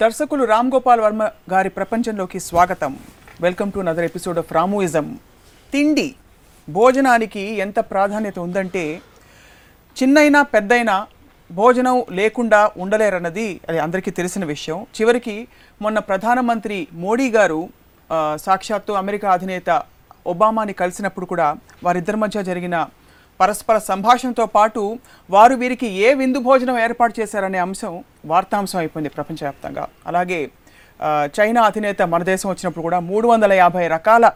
దర్శకులు రామ్ గోపాల్ వర్మ గారి ప్రపంచంలోకి స్వాగతం. Welcome to another episode of Ramuism తిండి భోజనానికి ఎంత ప్రాధాన్యత ఉందంటే చిన్నైనా పెద్దయినా భోజనం లేకుండా ఉండలేరన్నది అది అందరికీ తెలిసిన విషయం. చివరికి మొన్న ప్రధానమంత్రి మోడీ గారు సాక్షాత్తు అమెరికా అధినేత ఒబామాని కలిసినప్పుడు కూడా వారిద్దరి మధ్య జరిగిన పరస్పర సంభాషణతో పాటు వారు వీరికి ఏ విందు భోజనం ఏర్పాటు చేశారనే అంశం వార్తాంశం అయిపోయింది ప్రపంచవ్యాప్తంగా. అలాగే చైనా అధినేత మన దేశం వచ్చినప్పుడు కూడా మూడు వందల యాభై రకాల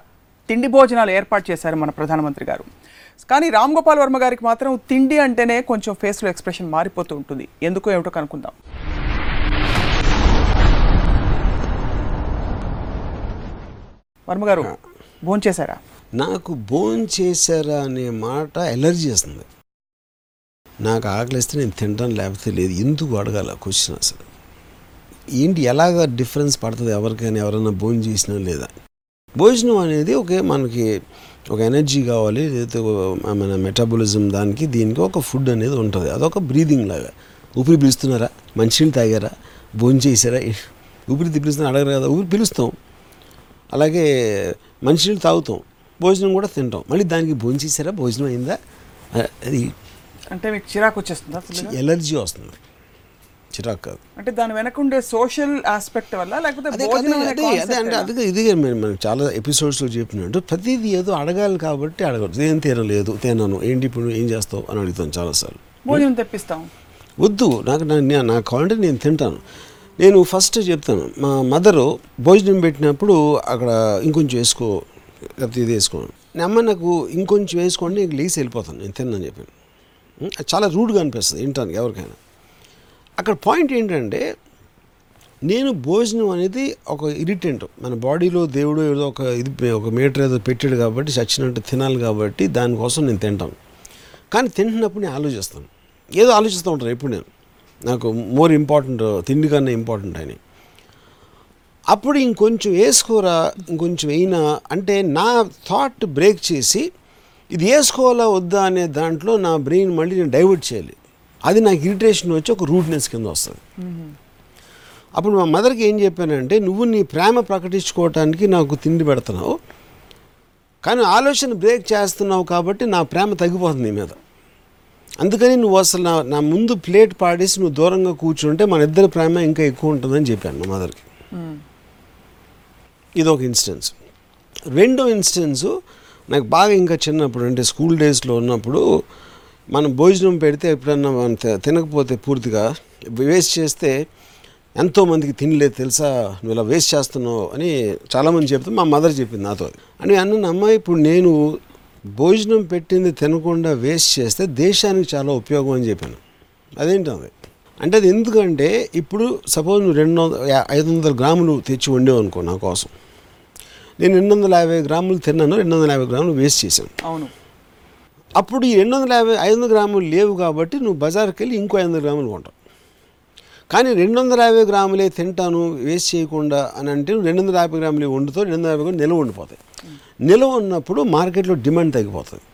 తిండి భోజనాలు ఏర్పాటు చేశారు మన ప్రధానమంత్రి గారు. కానీ రామ్ గోపాల్ వర్మ గారికి మాత్రం తిండి అంటేనే కొంచెం ఫేస్లో ఎక్స్ప్రెషన్ మారిపోతూ ఉంటుంది. ఎందుకో ఏమిటో కనుక్కుందాం. వర్మ గారు భోంచేశారా? నాకు భోజనం చేశారా అనే మాట ఎలర్జీ వస్తుంది. నాకు ఆకలిస్తే నేను తింటాను లేకపోతే లేదు. ఎందుకు అడగాల క్వశ్చన్ అసలు? ఏంటి ఎలాగ డిఫరెన్స్ పడుతుంది ఎవరికైనా? ఎవరైనా భోజనం చేసినా లేదా? భోజనం అనేది ఒకే మనకి ఒక ఎనర్జీ కావాలి లేకపోతే మన మెటాబలిజం దానికి దీనికి ఒక ఫుడ్ అనేది ఉంటుంది. అదొక బ్రీదింగ్ లాగా. ఊపిరి పిలుస్తున్నారా? మంచినీళ్ళు తాగారా? భోజనం చేశారా? ఊపిరి పిలుస్తున్నా అడగరు కదా. ఊపిరి పిలుస్తాం. అలాగే మంచినీళ్ళు తాగుతాం. భోజనం కూడా తింటాం. మళ్ళీ దానికి భోజనం చేశారా? భోజనం అయిందా? అది అంటే మీకు చిరాకు వచ్చేస్తుందా? ఎలర్జీ వస్తుంది. చిరాకు కాదు. అంటే దాని వెనక ఉండే సోషల్ ఆస్పెక్ట్ వల్ల లేకపోతే అదే అంటే అదే ఇది మనం చాలా ఎపిసోడ్స్లో చెప్పినట్టు ప్రతిదీ ఏదో అడగాలి కాబట్టి అడగదు ఏం తినలేదు తినను ఏంటి ఇప్పుడు ఏం చేస్తావు? అని అడుగుతాను చాలాసార్లు. భోజనం తెప్పిస్తాం. వద్దు నాకు నా- కావాలంటే నేను తింటాను. నేను ఫస్ట్ చెప్తాను. మా మదరు భోజనం పెట్టినప్పుడు అక్కడ ఇంకొంచెం వేసుకో లేకపోతే ఇది వేసుకోండి. నా నాకు ఇంకొంచెం వేసుకోండి నీకు లేచి వెళ్ళిపోతాను. నేను తిన్నాను చెప్పాను అది చాలా రూడ్గా అనిపిస్తుంది వింటానికి ఎవరికైనా. అక్కడ పాయింట్ ఏంటంటే నేను భోజనం అనేది ఒక ఇరిటెంట్. మన బాడీలో దేవుడు ఏదో ఒక ఇది ఒక మీటర్ ఏదో పెట్టాడు కాబట్టి చచ్చినట్టు తినాలి కాబట్టి దానికోసం నేను తింటాను. కానీ తింటున్నప్పుడు నేను ఆలోచిస్తాను. ఏదో ఆలోచిస్తూ ఉంటాను ఎప్పుడు నేను. నాకు మోర్ ఇంపార్టెంట్ తిండి కన్నా ఇంపార్టెంట్ అని. అప్పుడు ఇంకొంచెం వేసుకోరా ఇంకొంచెం అయినా అంటే నా థాట్ బ్రేక్ చేసి ఇది వేసుకోవాలా వద్దా అనే దాంట్లో నా బ్రెయిన్ మళ్ళీ నేను డైవర్ట్ చేయాలి. అది నాకు ఇరిటేషన్ వచ్చి ఒక రూట్నెస్ కింద వస్తుంది. అప్పుడు మా మదర్కి ఏం చెప్పానంటే నువ్వు నీ ప్రేమ ప్రకటించుకోవటానికి నాకు తిండి పెడుతున్నావు కానీ ఆలోచన బ్రేక్ చేస్తున్నావు కాబట్టి నా ప్రేమ తగ్గిపోతుంది నీ మీద. అందుకని నువ్వు అసలు నా నా ముందు ప్లేట్ పాడేసి నువ్వు దూరంగా కూర్చుంటే మన ఇద్దరి ప్రేమ ఇంకా ఎక్కువ ఉంటుందని చెప్పాను మా మదర్కి ఇది ఒక ఇన్స్టెన్స్. రెండో ఇన్స్టెన్స్ నాకు బాగా ఇంకా చిన్నప్పుడు అంటే స్కూల్ డేస్లో ఉన్నప్పుడు మనం భోజనం పెడితే ఎప్పుడన్నా మనం తినకపోతే పూర్తిగా వేస్ట్ చేస్తే ఎంతోమందికి తినలేదు తెలుసా నువ్వు ఇలా వేస్ట్ చేస్తున్నావు అని చాలామంది చెప్తే మా మదర్ చెప్పింది నాతో. అని అన్న అమ్మాయి ఇప్పుడు నేను భోజనం పెట్టింది తినకుండా వేస్ట్ చేస్తే దేశానికి చాలా ఉపయోగం అని చెప్పాను. అదేంటి అది అంటే అది ఎందుకంటే ఇప్పుడు సపోజ్ నువ్వు రెండు ఐదు వందల గ్రాములు తెచ్చి వండేవు అనుకో నా కోసం. నేను రెండు వందల యాభై గ్రాములు తిన్నాను రెండు వందల యాభై గ్రాములు వేస్ట్ చేశాను. అవును. అప్పుడు ఈ రెండు వందల యాభై ఐదు వందల గ్రాములు లేవు కాబట్టి నువ్వు బజార్కి వెళ్ళి ఇంకో ఐదు వందల గ్రాములు కొంటావు. కానీ రెండు వందల యాభై గ్రాములే తింటాను వేస్ట్ చేయకుండా అని అంటే నువ్వు రెండు వందల యాభై గ్రాములే వండుతావు రెండు వందల యాభై గ్రాములు నిల్వ ఉండిపోతాయి. నిల్వ ఉన్నప్పుడు మార్కెట్లో డిమాండ్ తగ్గిపోతుంది.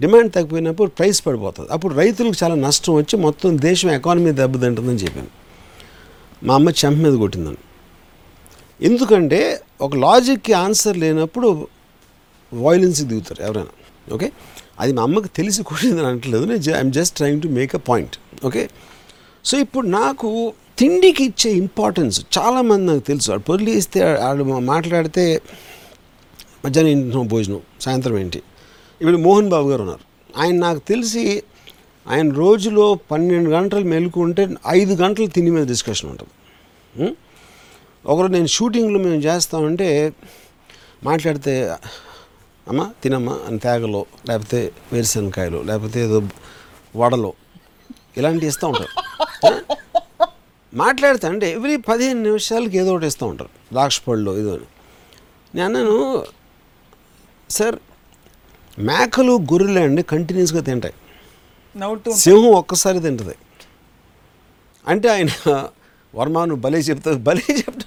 డిమాండ్ తగ్గిపోయినప్పుడు ప్రైస్ పడిపోతుంది. అప్పుడు రైతులకు చాలా నష్టం వచ్చి మొత్తం దేశం ఎకానమీ దెబ్బతింటుందని చెప్పాను. మా అమ్మ చెంప మీద కొట్టిందని. ఎందుకంటే ఒక లాజిక్కి ఆన్సర్ లేనప్పుడు వాయిలెన్స్కి దిగుతారు ఎవరైనా. ఓకే? అది మా అమ్మకి తెలిసి కొట్టిందని అంటలేదు. నేను I'm just trying to make a point okay? So ఇప్పుడు నాకు తిండికి ఇచ్చే ఇంపార్టెన్స్ చాలామంది నాకు తెలుసు. వాడు పొర్లి ఇస్తే వాడు మాట్లాడితే మధ్యాహ్నం ఇంట్లో భోజనం సాయంత్రం ఏంటి? ఇప్పుడు మోహన్ బాబు గారు ఉన్నారు. ఆయన నాకు తెలిసి ఆయన రోజులో పన్నెండు గంటలు మెలుకుంటే ఐదు గంటలు తిని మీద డిస్కషన్ ఉంటుంది. ఒకరు నేను షూటింగ్లో మేము చేస్తామంటే మాట్లాడితే అమ్మ తినమ్మా అని తేగలో లేకపోతే వేరుశనకాయలు లేకపోతే ఏదో వడలో ఇలాంటివి ఇస్తూ ఉంటారు. మాట్లాడితే అంటే ఎవ్రీ పదిహేను నిమిషాలకి ఏదో ఒకటి ఇస్తూ ఉంటారు. ద్రాక్ష పళ్ళు ఏదో అని. నేను అన్నాను సార్ మేకలు గొర్రెలే అండి కంటిన్యూస్గా తింటాయి. సింహం ఒక్కసారి తింటుంది. అంటే ఆయన వర్మ నువ్వు భలే చెప్తావు భలే చెప్తా.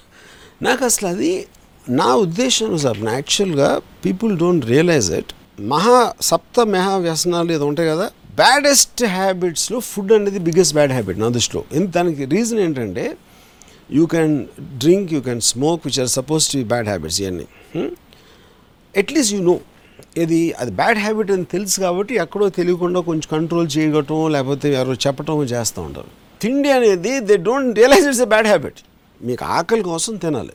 నాకు అసలు అది నా ఉద్దేశం సార్ యాక్చువల్గా పీపుల్ డోంట్ రియలైజ్ ఇట్ మహా సప్త మహా వ్యసనాలు ఏదో ఉంటాయి కదా బ్యాడెస్ట్ హ్యాబిట్స్లో ఫుడ్ అనేది బిగ్గెస్ట్ బ్యాడ్ హ్యాబిట్ నా దృష్టిలో. దానికి రీజన్ ఏంటంటే you can drink you can smoke which are suppose to be bad habits ఇవన్నీ అట్లీస్ట్ యూ నో ఇది అది బ్యాడ్ హ్యాబిట్ అని తెలుసు కాబట్టి ఎక్కడో తెలియకుండా కొంచెం కంట్రోల్ చేయగటం లేకపోతే ఎవరో చెప్పటం చేస్తూ ఉంటారు. తిండి అనేది they don't realize it's a bad habit మీకు ఆకలి కోసం తినాలి.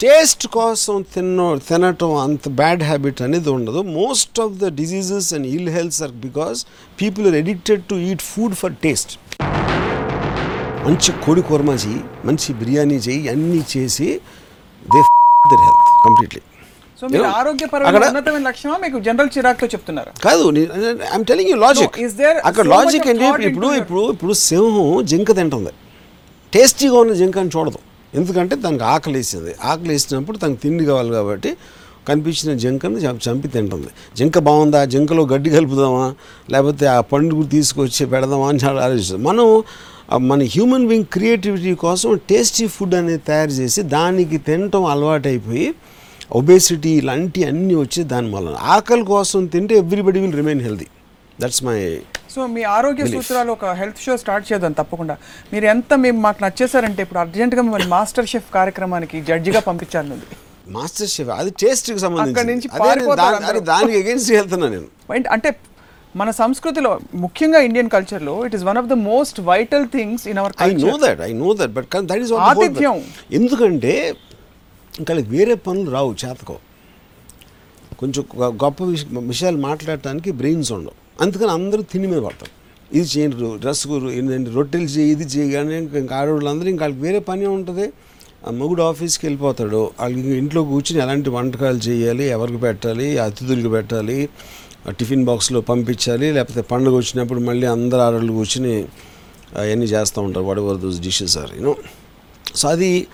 టేస్ట్ కోసం తిన్న తినటం అంత బ్యాడ్ హ్యాబిట్ అనేది ఉండదు. Most of the diseases and ill healths are because people are addicted to eat food for taste మంచి కోడి కూరమా చెయ్యి మంచి బిర్యానీ చెయ్యి అన్నీ చేసి they their health completely so మీరు. ఆరోగ్యపరమైన ఉన్నతమైన లక్ష్యమా మీకు జనరల్ చిరాకుతో చెప్తున్నారా? కాదు ఐఎమ్ టెలింగ్ యూ లాజిక్ అక్కడ లాజిక్ ఏంటి ఇప్పుడు ఇప్పుడు ఇప్పుడు సింహం జింక తింటుంది. టేస్టీగా ఉన్న జింక అని చూడదు. ఎందుకంటే దానికి ఆకలి వేసింది. ఆకలి వేసినప్పుడు తనకు తిండి కావాలి కాబట్టి కనిపించిన జింకను చంపి తింటుంది. జింక బాగుందా? జింకలో గడ్డి కలుపుదామా? లేకపోతే ఆ పండుగ తీసుకొచ్చి పెడదామా అని చాలా ఆలోచిస్తుంది. మనం మన హ్యూమన్ బీయింగ్ క్రియేటివిటీ కోసం టేస్టీ ఫుడ్ అనేది తయారు చేసి దానికి తినటం అలవాటైపోయి ఒబేసిటీ ఇలాంటి అన్నీ వచ్చి దాని వలన. ఆకలి కోసం తింటే everybody will remain healthy that's my so మీ ఆరోగ్య సూత్రాలు ఒక హెల్త్ షో స్టార్ట్ చేద్దాం తప్పకుండా. మీరు ఎంత మేము మాకు నచ్చేసారంటే ఇప్పుడు అర్జెంట్గా మిమ్మల్ని మాస్టర్ షెఫ్ కార్యక్రమానికి జడ్జిగా పంపించాను ఉంది. మాస్టర్ షెఫ్ అది టేస్ట్కి నుంచి సంబంధించి దానికి అగేన్స్ట్ వెళ్తున్నా నేను. అంటే మన సంస్కృతిలో ముఖ్యంగా ఇండియన్ కల్చర్లో it is one of the most vital things in our I know that I know that but that is ఆతిథ్యం. ఎందుకంటే ఇంకా వాళ్ళకి వేరే పనులు రావు చేతకో. కొంచెం గొప్ప విష- విషయాలు మాట్లాడటానికి బ్రెయిన్స్ ఉండవు. అందుకని అందరూ తిని మీద పడతారు. ఇది చేయండి డ్రెస్ ఏంటంటే రొట్టెలు చేయి ఇది చేయి ఇంకా ఇంకా ఆడవాళ్ళందరూ ఇంకా వాళ్ళకి వేరే పని ఉంటుంది. ఆ మొగుడు ఆఫీస్కి వెళ్ళిపోతాడు. వాళ్ళకి ఇంట్లో కూర్చుని ఎలాంటి వంటకాలు చేయాలి ఎవరికి పెట్టాలి అతిథులకు పెట్టాలి ఆ టిఫిన్ బాక్స్లో పంపించాలి లేకపోతే పండుగ వచ్చినప్పుడు మళ్ళీ అందరు ఆడవాళ్ళు కూర్చుని అవన్నీ చేస్తూ ఉంటారు. Whatever those dishes are you know so అది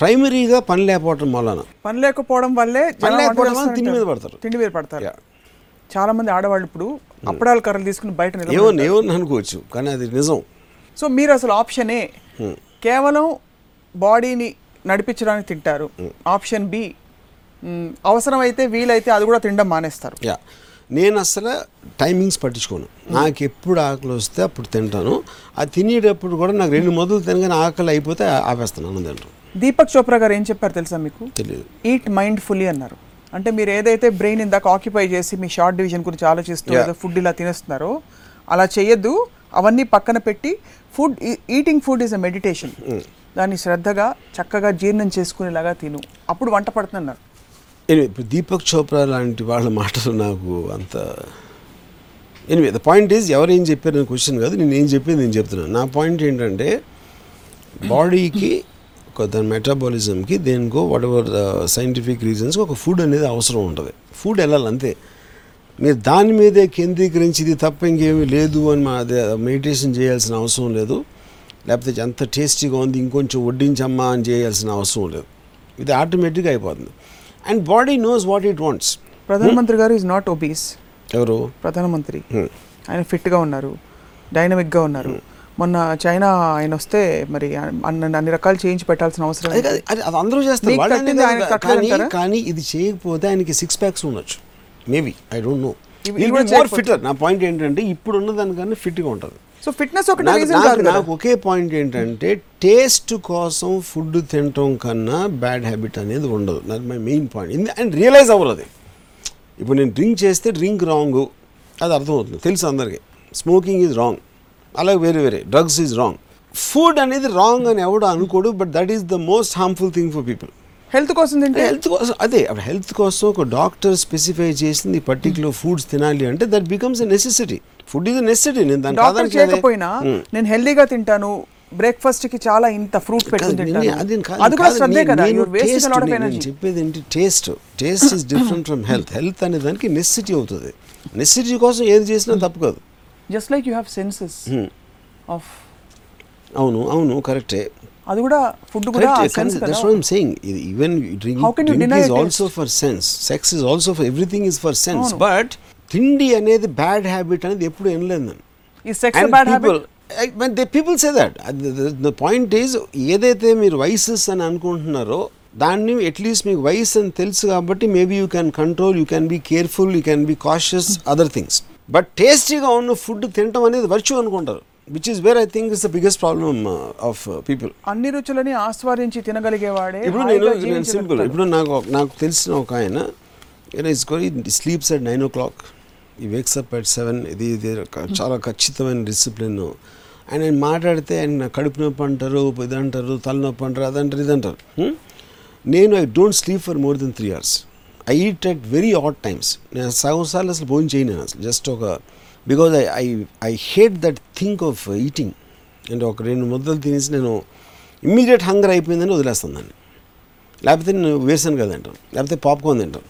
ప్రైమరీగా పని లేకపోవటం వలన. పని లేకపోవడం వల్లే పని లేకపోవడం వల్ల తిండి మీద. పడతారు. తిండి మీద పడతారు. చాలా మంది ఆడవాళ్ళు ఇప్పుడు అప్పడాల కర్రలు తీసుకుని బయట అనుకోవచ్చు కానీ అది నిజం. సో మీరు అసలు ఆప్షనే. కేవలం బాడీని నడిపించడానికి తింటారు. ఆప్షన్ బి అవసరమైతే వీలైతే అది కూడా తినడం మానేస్తారు. యా. నేను అసలు టైమింగ్స్ పట్టించుకోను. నాకు ఎప్పుడు ఆకలి వస్తే అప్పుడు తింటాను. అది తినేటప్పుడు కూడా నాకు రెండు మొదలు తినగానే ఆకలి అయిపోతే ఆపేస్తాను అన్నం తింటాను. దీపక్ చోప్రా గారు ఏం చెప్పారు తెలుసా మీకు? తెలియదు ఈట్ మైండ్ ఫుల్లీ అన్నారు. అంటే మీరు ఏదైతే బ్రెయిన్ ఇందాక ఆక్యుపై చేసి మీ షార్ట్ డివిజన్ గురించి ఆలోచిస్తూ ఫుడ్ ఇలా తినేస్తున్నారో అలా చేయొద్దు. అవన్నీ పక్కన పెట్టి food eating food is a meditation దాన్ని శ్రద్ధగా చక్కగా జీర్ణం చేసుకునేలాగా తిను. అప్పుడు వంట పడుతున్నారు ఇప్పుడు దీపక్ చోప్రా లాంటి వాళ్ళ మాటలు నాకు అంత ఎనివే ద పాయింట్ ఈజ్ ఎవరు ఏం చెప్పారు అనే క్వశ్చన్ కాదు నేను ఏం చెప్పేది నేను చెప్తున్నాను. నా పాయింట్ ఏంటంటే బాడీకి దాని మెటాబాలిజంకి దేనికో వాట్ ఎవర్ సైంటిఫిక్ రీజన్స్ ఒక ఫుడ్ అనేది అవసరం ఉంటుంది. ఫుడ్ వెళ్ళాలి అంతే. మీరు దాని మీదే కేంద్రీకరించి ఇది తప్ప ఇంకేమీ లేదు అని మా మెడిటేషన్ చేయాల్సిన అవసరం లేదు. లేకపోతే ఎంత టేస్టీగా ఉంది ఇంకొంచెం వడ్డించమ్మా అని చేయాల్సిన అవసరం లేదు. ఇది ఆటోమేటిక్గా అయిపోతుంది. And body knows what it wants ప్రధానమంత్రి గారు ఈజ్ నాట్ ఒబీస్ ఎవరు? ప్రధానమంత్రి. ఆయన ఫిట్గా ఉన్నారు. డైనమిక్గా ఉన్నారు. మొన్న చైనా ఆయన వస్తే మరి అన్ని అన్ని రకాలు చేయించి పెట్టాల్సిన అవసరం అది అందరూ చేస్తారు. కానీ ఇది చేయకపోతే ఆయనకి సిక్స్ ప్యాక్స్ ఉండొచ్చు. Maybe I don't know more fitter నా పాయింట్ ఏంటంటే ఇప్పుడు ఉన్న దానికన్నా ఫిట్గా ఉంటుంది. సో ఫిట్నెస్ ఒకటి నాకు ఒకే పాయింట్ ఏంటంటే టేస్ట్ కోసం ఫుడ్ తినటం కన్నా బ్యాడ్ హ్యాబిట్ అనేది ఉండదు. నాకు my main point and realize అవ్వరు అది. ఇప్పుడు నేను డ్రింక్ చేస్తే డ్రింక్ రాంగ్ అది అర్థమవుతుంది. తెలుసు అందరికీ. స్మోకింగ్ ఈజ్ రాంగ్ అలాగే వేరే వేరే. డ్రగ్స్ ఈజ్ రాంగ్ ఫుడ్ అనేది రాంగ్ అని ఎవడు అనుకోడు but that is the most harmful thing for people health కోసం తింటే? హెల్త్ కోసం అదే హెల్త్ కోసం ఒక డాక్టర్ స్పెసిఫై చేసింది పర్టికులర్ ఫుడ్స్ తినాలి అంటే that becomes a necessity food is necessity నేను దాని చేయకపోయినా నేను హెల్దీగా తింటాను బ్రేక్ఫాస్ట్కి చాలా ఇంత ఫ్రూట్ పెట్టుకుని తింటాను. అది కూడా కాదు, శ్రద్ధే నేను- కదా చెప్పేది ఏంటి? Taste taste is different from health health అనే దానికి నెసిటీ అవుతుంది. నెసిటీ కోసం ఏది చేసినా తప్పు కాదు. Just like you have senses. Of అవును అవును కరెక్టే. అది కూడా ఫుడ్ కూడా సెన్స్ కదా. Saying even drink is a also for sense sex is also for everything is for sense. But తిండి అనేది బ్యాడ్ హ్యాబిట్ అనేది ఎప్పుడు వినలేదు నేను. ఈ sex bad habit I- but the people say that. Uh, the- the- The point is ఏదైతే మీరు vices అని అనుకుంటున్నారో దాన్ని అట్లీస్ట్ మీకు వైస్ అని తెలుసు కాబట్టి maybe you can control you can be careful you can be cautious other things but టేస్టీగా ఉన్న ఫుడ్ తినటం అనేది వర్చు అనుకుంటారు which is where I think is the biggest problem of people అన్ని రుచులని ఆస్వాదించి తినగలిగేవాడే ఇప్పుడు నేను. సింపుల్ ఇప్పుడు నాకు నాకు తెలిసిన ఒక ఆయన is sleeps at nine o'clock he wakes up at seven ఇది ఇది చాలా ఖచ్చితమైన డిసిప్లిన్ ఆయన ఆయన మాట్లాడితే ఆయన కడుపు నొప్పి అంటారు ఇది అంటారు తలనొప్పి అంటారు అదంటారు ఇది అంటారు హ్మ్? నేను I don't sleep for more than three hours I eat at very odd times నేను సగం సార్లు అసలు భోజనం చేయను. నేను అసలు జస్ట్ ఒక because I I I hate that think of eating అంటే ఒక రెండు ముద్దలు తినేసి నేను ఇమ్మీడియట్ హంగర్ అయిపోయిందని వదిలేస్తాను దాన్ని. లేకపోతే నేను వేసాను కదా తింటాను లేకపోతే పాప్కార్న్ తింటాను.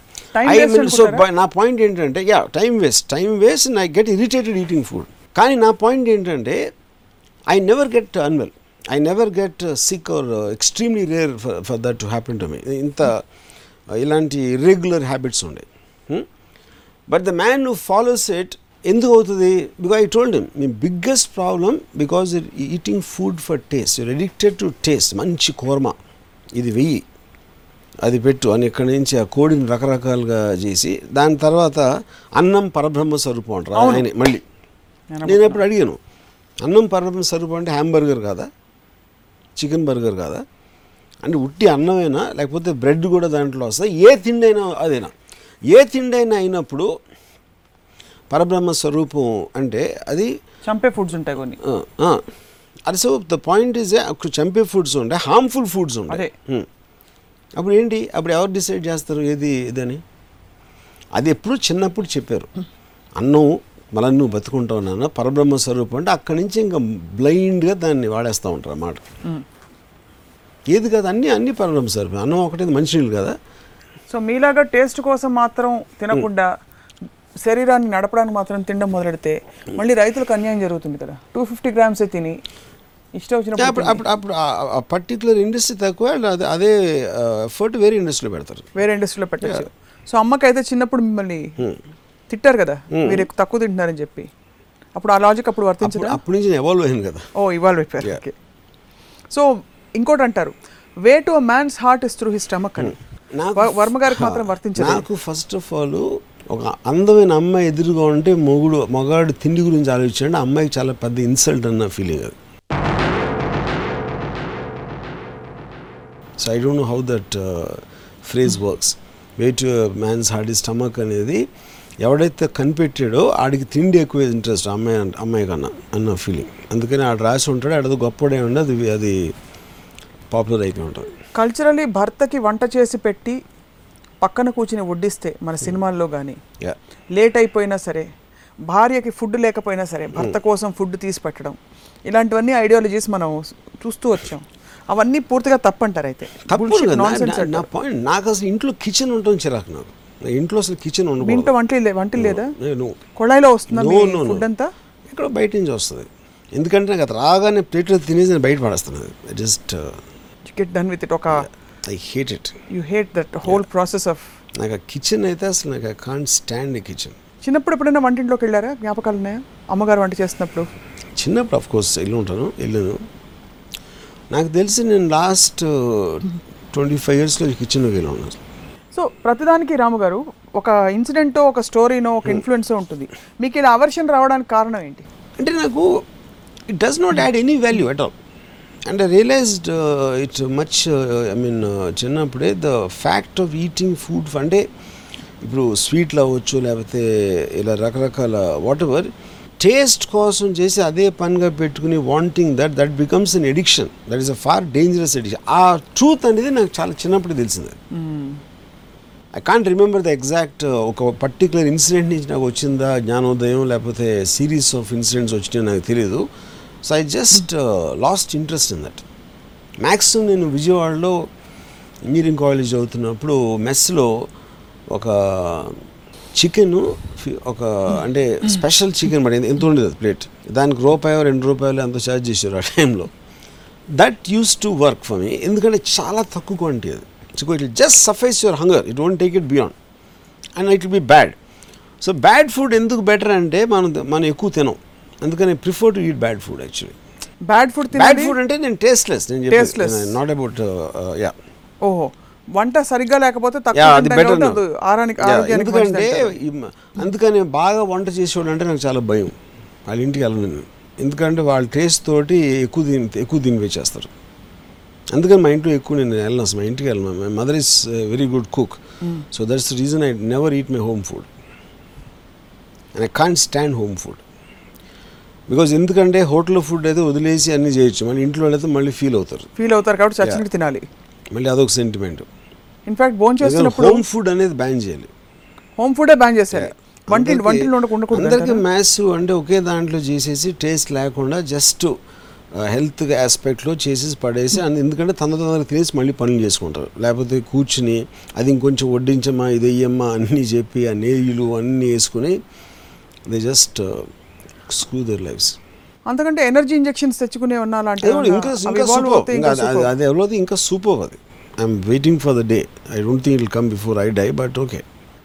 So అనుకుంటారా? by- నా పాయింట్ ఏంటంటే yeah time waste time waste and I get irritated eating food కానీ నా పాయింట్ ఏంటంటే I never get unwell I never get sick or extremely rare for that to happen to me ఇంత ఇలాంటి irregular habits ఉండే. But the man who follows it ఎందుకు అవుతుంది? Because I told him me biggest problem because eating food for taste you're addicted to taste మంచి కూర్మ ఇది వెయ్యి. అది పెట్టు. అని ఇక్కడి నుంచి ఆ కోడిని రకరకాలుగా చేసి దాని తర్వాత అన్నం పరబ్రహ్మ స్వరూపం అంటారు. ఆయన మళ్ళీ. నేను నేను ఎప్పుడు అడిగాను అన్నం పరబ్రహ్మ స్వరూపం అంటే హ్యాంబర్గర్ కాదా? చికెన్ బర్గర్ కాదా? అంటే ఉట్టి అన్నమైనా? లేకపోతే బ్రెడ్ కూడా దాంట్లో వస్తుంది ఏ తిండి అయినా అదేనా? ఏ తిండి అయినా అయినప్పుడు పరబ్రహ్మ స్వరూపం అంటే అది చంపే ఫుడ్స్ ఉంటాయి కొన్ని. అది సో ద పాయింట్ ఈజ్ చంపే ఫుడ్స్ ఉంటాయి హార్మ్ఫుల్ ఫుడ్స్ ఉంటాయి. అప్పుడు ఏంటి? అప్పుడు ఎవరు డిసైడ్ చేస్తారు ఏది ఇదని? అది ఎప్పుడు చిన్నప్పుడు చెప్పారు. అన్నం మళ్ళీ నువ్వు బతుకుంటావు నాన్న పరబ్రహ్మ స్వరూపం అంటే అక్కడి నుంచి ఇంకా బ్లైండ్గా దాన్ని వాడేస్తూ ఉంటారు అన్నమాట. ఏది కాదు అన్నీ అన్ని పరబ్రహ్మ స్వరూపం అన్నం ఒకటే మంచినీళ్ళు కదా? సో మీలాగా టేస్ట్ కోసం మాత్రం తినకుండా శరీరాన్ని నడపడానికి మాత్రం తినడం మొదలెడితే మళ్ళీ రైతులకు అన్యాయం జరుగుతుంది కదా. టూ ఫిఫ్టీ గ్రామ్స్ తిని ఇష్టం అప్పుడు అప్పుడు పర్టికులర్ ఇండస్ట్రీ తక్కువ అదే అదే ఎఫర్ట్ వేరే ఇండస్ట్రీలో పెడతారు. వేరే ఇండస్ట్రీలో పెట్టచ్చు. సో అమ్మకైతే చిన్నప్పుడు మిమ్మల్ని తిట్టారు కదా. మీరు ఎక్కువ తక్కువ తింటున్నారని చెప్పి. అప్పుడు ఆ లాజిక్ అప్పుడు అప్పుడు వర్తించదా అప్పటి నుంచి ఎవాల్వ్ అయ్యాను కదా. ఓ ఇవాల్వ్ అయిపోయారు. సో ఇంకోటి అంటారు way to a man's heart is through his stomach అని వ- వర్మ గారికి మాత్రం వర్తించదు నాకు ఫస్ట్ ఆఫ్ ఆల్ ఒక అందమైన అమ్మాయి ఎదురుగా ఉంటే మొగుడు మగాడు తిండి గురించి ఆలోచించండి. అమ్మాయికి చాలా పెద్ద ఇన్సల్ట్ అన్న ఫీలింగ్ అది. So I don't know how that phrase works way to man's heart ఈ స్టమక్ అనేది ఎవడైతే కనిపెట్టాడో ఆడికి తిండి ఎక్కువ ఇంట్రెస్ట్ అమ్మాయి అమ్మాయి కన్నా అన్న ఫీలింగ్ అందుకని ఆడు రాసి ఉంటాడు ఆడది గొప్పడే ఉండి అది అది పాపులర్ అయిపోయి ఉంటుంది కల్చరలీ భర్తకి వంట చేసి పెట్టి పక్కన కూర్చుని వడ్డిస్తే మన సినిమాల్లో కానీ లేట్ అయిపోయినా సరే భార్యకి ఫుడ్ లేకపోయినా సరే భర్త కోసం ఫుడ్ తీసి పెట్టడం ఇలాంటివన్నీ ఐడియాలజీస్ మనం చూస్తూ వచ్చాం. అవన్నీ పూర్తిగా తప్పంటారు అయితే. నా-. పాయింట్ నాకు అసలు ఇంట్లో కిచెన్ ఉండటం చిరాకు నాకు. ఇంట్లో అసలు కిచెన్ మీ ఇంట్లో లే- వంటలు లేదా? నేను కొళాయిలో వస్తుందా. ఫుడ్ అంతా? ఎక్కడో బయట నుంచి వస్తుంది. ఎందుకంటే నాకు అది రాగానే ప్లేట్లో తినేసి నేను బయట పడేస్తాను just get done with it ఒక I hate it you hate that whole process of నాకు కిచెన్ అయితే అసలు నాకు ఐ కాంట్ స్టాండ్ కిచెన్ చిన్నప్పుడు ఎప్పుడైనా వంటింట్లోకి వెళ్ళారా? జ్ఞాపకాలు ఉన్నాయా? అమ్మగారు వంట చేస్తున్నప్పుడు? చిన్నప్పుడు ఆఫ్ కోర్స్ వెళ్ళి ఉంటాను వెళ్ళాను. నాకు తెలిసి నేను లాస్ట్ ట్వంటీ ఫైవ్ ఇయర్స్లో కిచెన్లోకి వెళ్ళి ఉన్నాను సో ప్రతిదానికి రాము గారు ఒక ఇన్సిడెంట్ ఒక స్టోరీనో ఒక ఇన్ఫ్లుయెన్స్ ఉంటుంది. మీకు ఇలా అవర్షన్ రావడానికి కారణం ఏంటి? అంటే నాకు it does not add any value at all and I realized it much I mean చిన్నప్పుడే the fact of eating food అంటే ఇప్పుడు స్వీట్లు అవ్వచ్చు లేకపోతే ఇలా రకరకాల వాట్ ఎవర్ టేస్ట్ కోసం చేసి అదే పనిగా పెట్టుకుని wanting that that becomes an addiction that is a far dangerous addiction ఆ ట్రూత్ అనేది నాకు చాలా చిన్నప్పుడు తెలిసింది I can't remember the exact ఒక పర్టికులర్ ఇన్సిడెంట్ నుంచి నాకు వచ్చిందా జ్ఞానోదయం లేకపోతే సిరీస్ ఆఫ్ ఇన్సిడెంట్స్ వచ్చినాయి నాకు తెలియదు so I just lost interest in that maximum నేను విజయవాడలో ఇంజనీరింగ్ కాలేజ్ చదువుతున్నప్పుడు మెస్లో ఒక చికెన్ ఒక అంటే స్పెషల్ చికెన్ మరి ఎంత ఉండేది అది ప్లేట్ దానికి రూపాయో రెండు రూపాయలు ఎంతో ఛార్జ్ చేశారు ఆ టైంలో. That use to work for me ఎందుకంటే చాలా తక్కువ క్వాంటిటీ అది. So it just suffice your hunger it don't take it beyond and it be bad so bad food ఎందుకు బెటర్ అంటే మనం మనం ఎక్కువ తినం. అందుకని prefer to eat bad food actually bad food bad food అంటే నేను టేస్ట్లెస్ నేను Tasteless. నాట్ అబౌట్ యా ఓహో. వంట సరిగ్గా లేకపోతే ఎందుకంటే అందుకని బాగా వంట చేసేవాడు అంటే నాకు చాలా భయం. వాళ్ళ ఇంటికి వెళ్ళను. నేను ఎందుకంటే వాళ్ళ టేస్ట్ తోటి ఎక్కువ తిని ఎక్కువ తినిపించేస్తారు అందుకని మా ఇంట్లో ఎక్కువ నేను వెళ్ళను అసలు మా ఇంటికి వెళ్ళను. My mother is very good cook so that's the reason I never eat my home food and I can't stand home food because ఎందుకంటే హోటల్ ఫుడ్ అయితే వదిలేసి అన్నీ చేయొచ్చు. మళ్ళీ ఇంట్లో అయితే మళ్ళీ ఫీల్ అవుతారు. ఫీల్ అవుతారు కాబట్టి చచ్చినట్టు తినాలి. మళ్ళీ అదొక సెంటిమెంట్ ఇన్ఫాక్ట్ భోజనం చేస్తున్నప్పుడు హోమ్ ఫుడ్ అనేది బ్యాన్ చేయాలి. హోమ్ ఫుడే బ్యాన్ వంటింటి అందరికీ- వంటిలో ఉండకూడదు అందరికీ మ్యాథ్స్ అంటే ఒకే దాంట్లో చేసేసి టేస్ట్ లేకుండా జస్ట్ హెల్త్ ఆస్పెక్ట్లో చేసేసి పడేసి అండ్ ఎందుకంటే తొందర తొందరగా తినేసి మళ్ళీ పనులు చేసుకుంటారు. లేకపోతే కూర్చుని అది ఇంకొంచెం వడ్డించమ్మా ఇది వెయ్యమ్మా అన్నీ చెప్పి ఆ నెయ్యిలు అన్నీ వేసుకుని they just screw their lives అంతకంటే ఎనర్జీ ఇంజెక్షన్స్ తెచ్చుకునే ఉన్నా కూడా ఇంకా ఇంకా అది- ఎవరోది? ఇంకా సూపర్ అది. I'm waiting for the day I don't think it come before I die but okay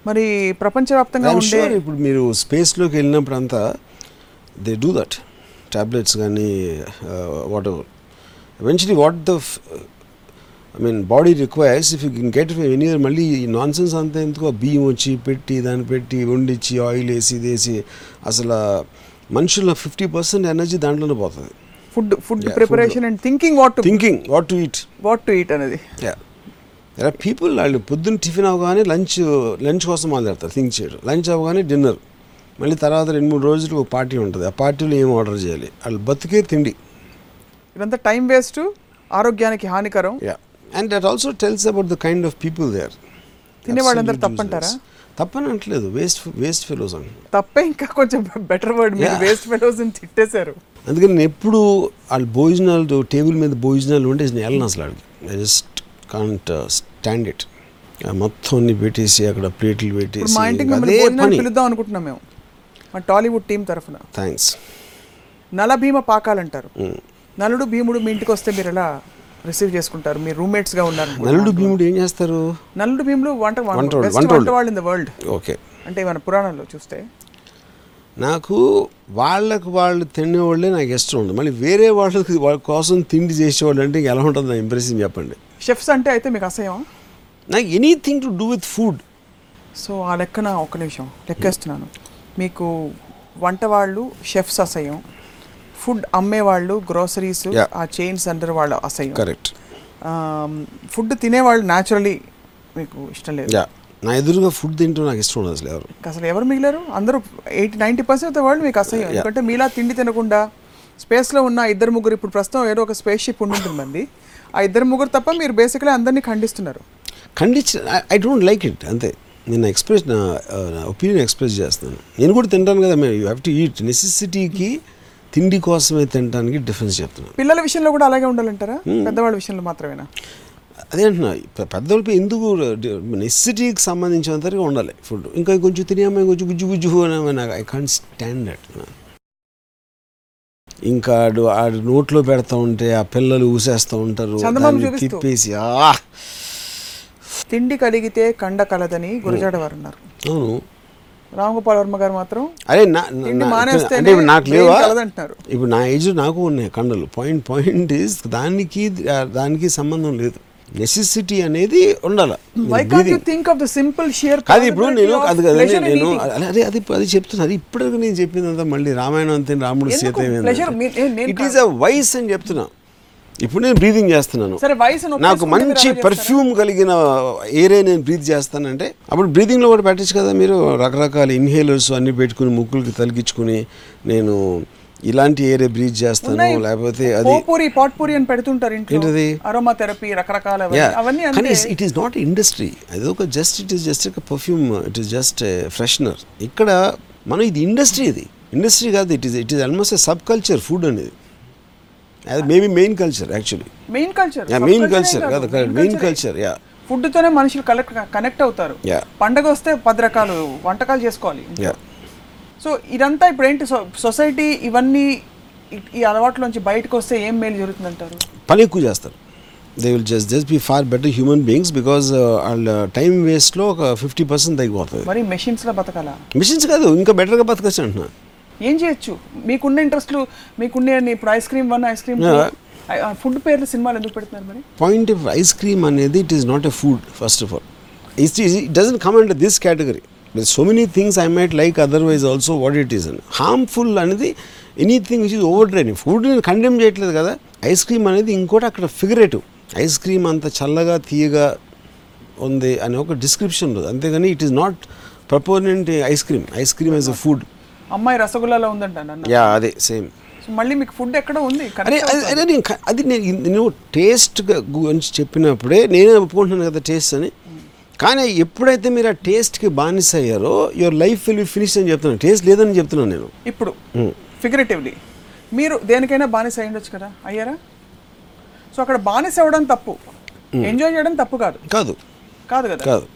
మరి ప్రపంచవ్యాప్తంగా ఉండే ఇప్పుడు మీరు స్పేస్లోకి వెళ్ళినప్పుడు అంతా దే డూ దట్ టాబ్లెట్స్ కానీ whatever eventually what the I mean body requires if you can get any మళ్ళీ ఈ నాన్ సెన్స్ అంతా ఎందుకు? బియ్యం వచ్చి పెట్టి దాన్ని పెట్టి వండిచ్చి ఆయిల్ వేసి ఇది వేసి అసలు మనుషుల ఫిఫ్టీ పర్సెంట్ ఎనర్జీ దాంట్లోనే పోతుంది. Food food preparation and thinking what to thinking what to eat what to eat అనేది. యా పీపుల్ వాళ్ళు పొద్దున్న టిఫిన్ అవగానే లంచ్ లంచ్ కోసం మాట్లాడతారు థింక్ చేయడం లంచ్ అవగానే డిన్నర్ మళ్ళీ తర్వాత రెండు మూడు రోజులు ఒక పార్టీ ఉంటుంది. ఆ పార్టీలో ఏం ఆర్డర్ చేయాలి? వాళ్ళు బతికే తిండి. ఇదంతా టైం వేస్ట్ ఆరోగ్యానికి హానికరం. Yeah and that also tells about the kind of people they are తినే వాళ్ళందరూ తప్పంటారా? తప్పని అంటలేదు వేస్ట్ వేస్ట్ ఫెలోస్ అంట తప్పే ఇంకా కొంచెం బెటర్ వర్డ్ మీరు. వేస్ట్ ఫెలోస్ అని తిట్టేశారు. అందుకని నేను ఎప్పుడు వాళ్ళ భోజనాలు టేబుల్ మీద భోజనాలు ఉంటే నేను వెళ్ళను అసలు అడిగి I just can't stand it మొత్తం అన్ని పెట్టేసి అక్కడ ప్లేట్లు పెట్టేసి పిలుద్దాం అనుకుంటున్నాం మేము. మా టాలీవుడ్ టీం తరఫున. థ్యాంక్స్ నలభీమ పాకాలంటారు. నలుడు భీముడు మీ ఇంటికి వస్తే మీరు ఎలా? రిసీవ్ చేసుకుంటారు. మీరు రూమ్మేట్స్గా ఉన్నారు నలుడు భీముడు ఏం చేస్తారు? నలుడు భీములు వంట. వంట వాళ్ళు ఇన్ ద వరల్డ్ ఓకే. అంటే మన పురాణంలో చూస్తే. నాకు వాళ్ళకు వాళ్ళు తినేవాళ్ళే నాకు ఇష్టం ఉంది మళ్ళీ వేరే వాళ్ళకి వాళ్ళ కోసం తిండి చేసేవాళ్ళు అంటే ఇంక ఎలా ఉంటుంది నా ఇంప్రెషన్ చెప్పండి. షెఫ్స్ అంటే అయితే మీకు అసహ్యం నాకు anything to do with food so ఆ లెక్కన ఒక్క నిమిషం లెక్కేస్తున్నాను. మీకు వంట వాళ్ళు షెఫ్స్ అసహ్యం. ఫుడ్ అమ్మేవాళ్ళు గ్రోసరీస్. ఆ చైన్స్ అండర్ వాళ్ళ అసహ్యం. కరెక్ట్ ఫుడ్ తినేవాళ్ళు న్యాచురలీ మీకు ఇష్టం లేదు. నా ఎదురుగా ఫుడ్ తింటూ నాకు ఇష్టం ఉండదు అసలు ఎవరు. అసలు ఎవరు మిగిలారు? అందరూ eighty ninety percent of the world మీకు అసహ్యం. ఎందుకంటే మీలా తిండి తినకుండా స్పేస్లో ఉన్న ఇద్దరు ముగ్గురు ఇప్పుడు ప్రస్తుతం ఏదో ఒక స్పేస్ షిప్ ఉంటుందండి. ఆ ఇద్దరు ముగ్గురు తప్ప మీరు బేసిక్లీ అందరినీ ఖండిస్తున్నారు. ఖండించిన ఐ డోంట్ లైక్ ఇట్ అంతే. నేను ఎక్స్ప్రెస్ నా ఒపీనియన్ ఎక్స్ప్రెస్ చేస్తాను. నేను కూడా తింటాను కదా మేము యూ హ్యావ్ టు ఈట్. నెసెసిటీకి తిండి కోసమే తినడానికి డిఫరెన్స్ చెప్తున్నాను. పిల్లల విషయంలో కూడా అలాగే ఉండాలంటారా? పెద్దవాళ్ళ విషయంలో మాత్రమేనా? అదే అంటున్నా పెద్దవాళ్ళకి ఎందుకు నెసెసిటీకి సంబంధించినంతగా ఉండాలి ఫుడ్ ఇంకా కొంచెం తినేమో కొంచెం గుజ్జు గుజ్జు అని నాకు ఐ కాంట్ స్టాండ్ దట్ ఇంకా ఆడు ఆడు నోట్లో పెడతా ఉంటే ఆ పిల్లలు ఊసేస్తూ ఉంటారు. తిప్పేసి ఆ! తిండి కలిగితే కండ కలదని గురజాడ వారు అన్నారు అవును. రామగోపాల్ వర్మ గారు మాత్రం అరే అంటే నాకు లేవా? ఇప్పుడు నా ఏజ్ నాకు ఉన్నాయి కండలు. పాయింట్ పాయింట్ ఈస్ దానికి దానికి సంబంధం లేదు. నెసెసిటీ అనేది ఉండాలి. Why can't you think of the simple sheer కాదు ఇప్పుడు నేను అది కదా నేను అదే అది అది చెప్తున్నా. అది ఇప్పుడు నేను చెప్పిందంతా మళ్ళీ రామాయణం అంతే రాముడు? Sita it is a vice అని చెప్తున్నా. ఇప్పుడు నేను బ్రీదింగ్ చేస్తున్నాను. నాకు మంచి పర్ఫ్యూమ్ కలిగిన ఏరే నేను బ్రీత్ చేస్తానంటే అప్పుడు బ్రీదింగ్లో కూడా పెట్టచ్చు కదా మీరు? రకరకాల ఇన్హేలర్స్ అన్ని పెట్టుకుని ముక్కులకి తలిగించుకుని నేను ఇలాంటి ఏరే బ్రీత్ చేస్తాను. లేకపోతే అది పోపూరి పాట్పూరి అని పెడుతుంటారు ఇంట్లో. ఏంటది? అరోమా థెరపీ రకరకాల అవన్నీ. కానీ ఇట్ ఈస్ నాట్ ఇండస్ట్రీ అది ఒక జస్ట్ ఇట్ ఈస్ జస్ట్ ఒక perfume it is just freshener ఇక్కడ మనం ఇది ఇండస్ట్రీ ఇది. ఇండస్ట్రీ కాదు it is it is almost subculture food అనేది. అది maybe main culture actually main culture main culture కాదు. మెయిన్ కల్చర్ యా ఫుడ్ తోనే మనుషులు కలెక్ట్ కనెక్ట్ అవుతారు. యా పండగ వస్తే పది రకాలు వంటకాలు చేసుకోవాలి. యా సో ఇదంతా ఇప్పుడు ఏంటి? సొసైటీ ఇవన్నీ ఈ- అలవాట్లోంచి బయటకు వస్తే ఏం మేలు జరుగుతుందంటారు? పని ఎక్కువ చేస్తారు. They will just just be far better human beings because వాళ్ళ టైం వేస్ట్లో ఒక ఫిఫ్టీ పర్సెంట్ తగ్గిపోతుంది. మరి మెషిన్స్లో బతకాలా? మిషన్స్ కాదు ఇంకా బెటర్గా బతకచ్చు అంటున్నా. ఏం చేయొచ్చు? మీకున్న ఇంట్రెస్ట్లు మీకున్న ఇప్పుడు ice cream one ice cream. Food పేర్లు సినిమాలు ఎందుకు పెడుతున్నారు మరి? పాయింట్ ఆఫ్ ఐస్ క్రీమ్ అనేది it is not a food first of all it it doesn't come under this category so many things I might like otherwise also what it is అని harmful అనేది anything which is over draining food నేను condemn చేయట్లేదు కదా. Ice cream అనేది ఇంకోటి అక్కడ figurative ice cream అంత చల్లగా తీయగా ఉంది అని ఒక డిస్క్రిప్షన్ ఉంది. అంతేగాని it is not proponent ice cream ice cream as a food అమ్మాయి రసగుల్లాలో ఉందంట యా అదే సేమ్. సో మళ్ళీ మీకు ఫుడ్ ఎక్కడ ఉంది? అరే అది- నేను అది నేను ఇన్- నేను టేస్ట్ గురించి చెప్పినప్పుడే నేనే ఒప్పుకుంటున్నాను కదా టేస్ట్ అని. కానీ ఎప్పుడైతే మీరు ఆ టేస్ట్కి బానిస అయ్యారో your life will be finish అని చెప్తున్నాను. టేస్ట్ లేదని చెప్తున్నాను నేను. ఇప్పుడు Hmm. ఫిగరేటివ్లీ మీరు దేనికైనా బానిస అయి ఉండొచ్చు కదా? అయ్యారా? సో అక్కడ బానిస అవ్వడం తప్పు. ఎంజాయ్ చేయడం తప్పు కాదు. కాదు. కాదు కదా? కాదు.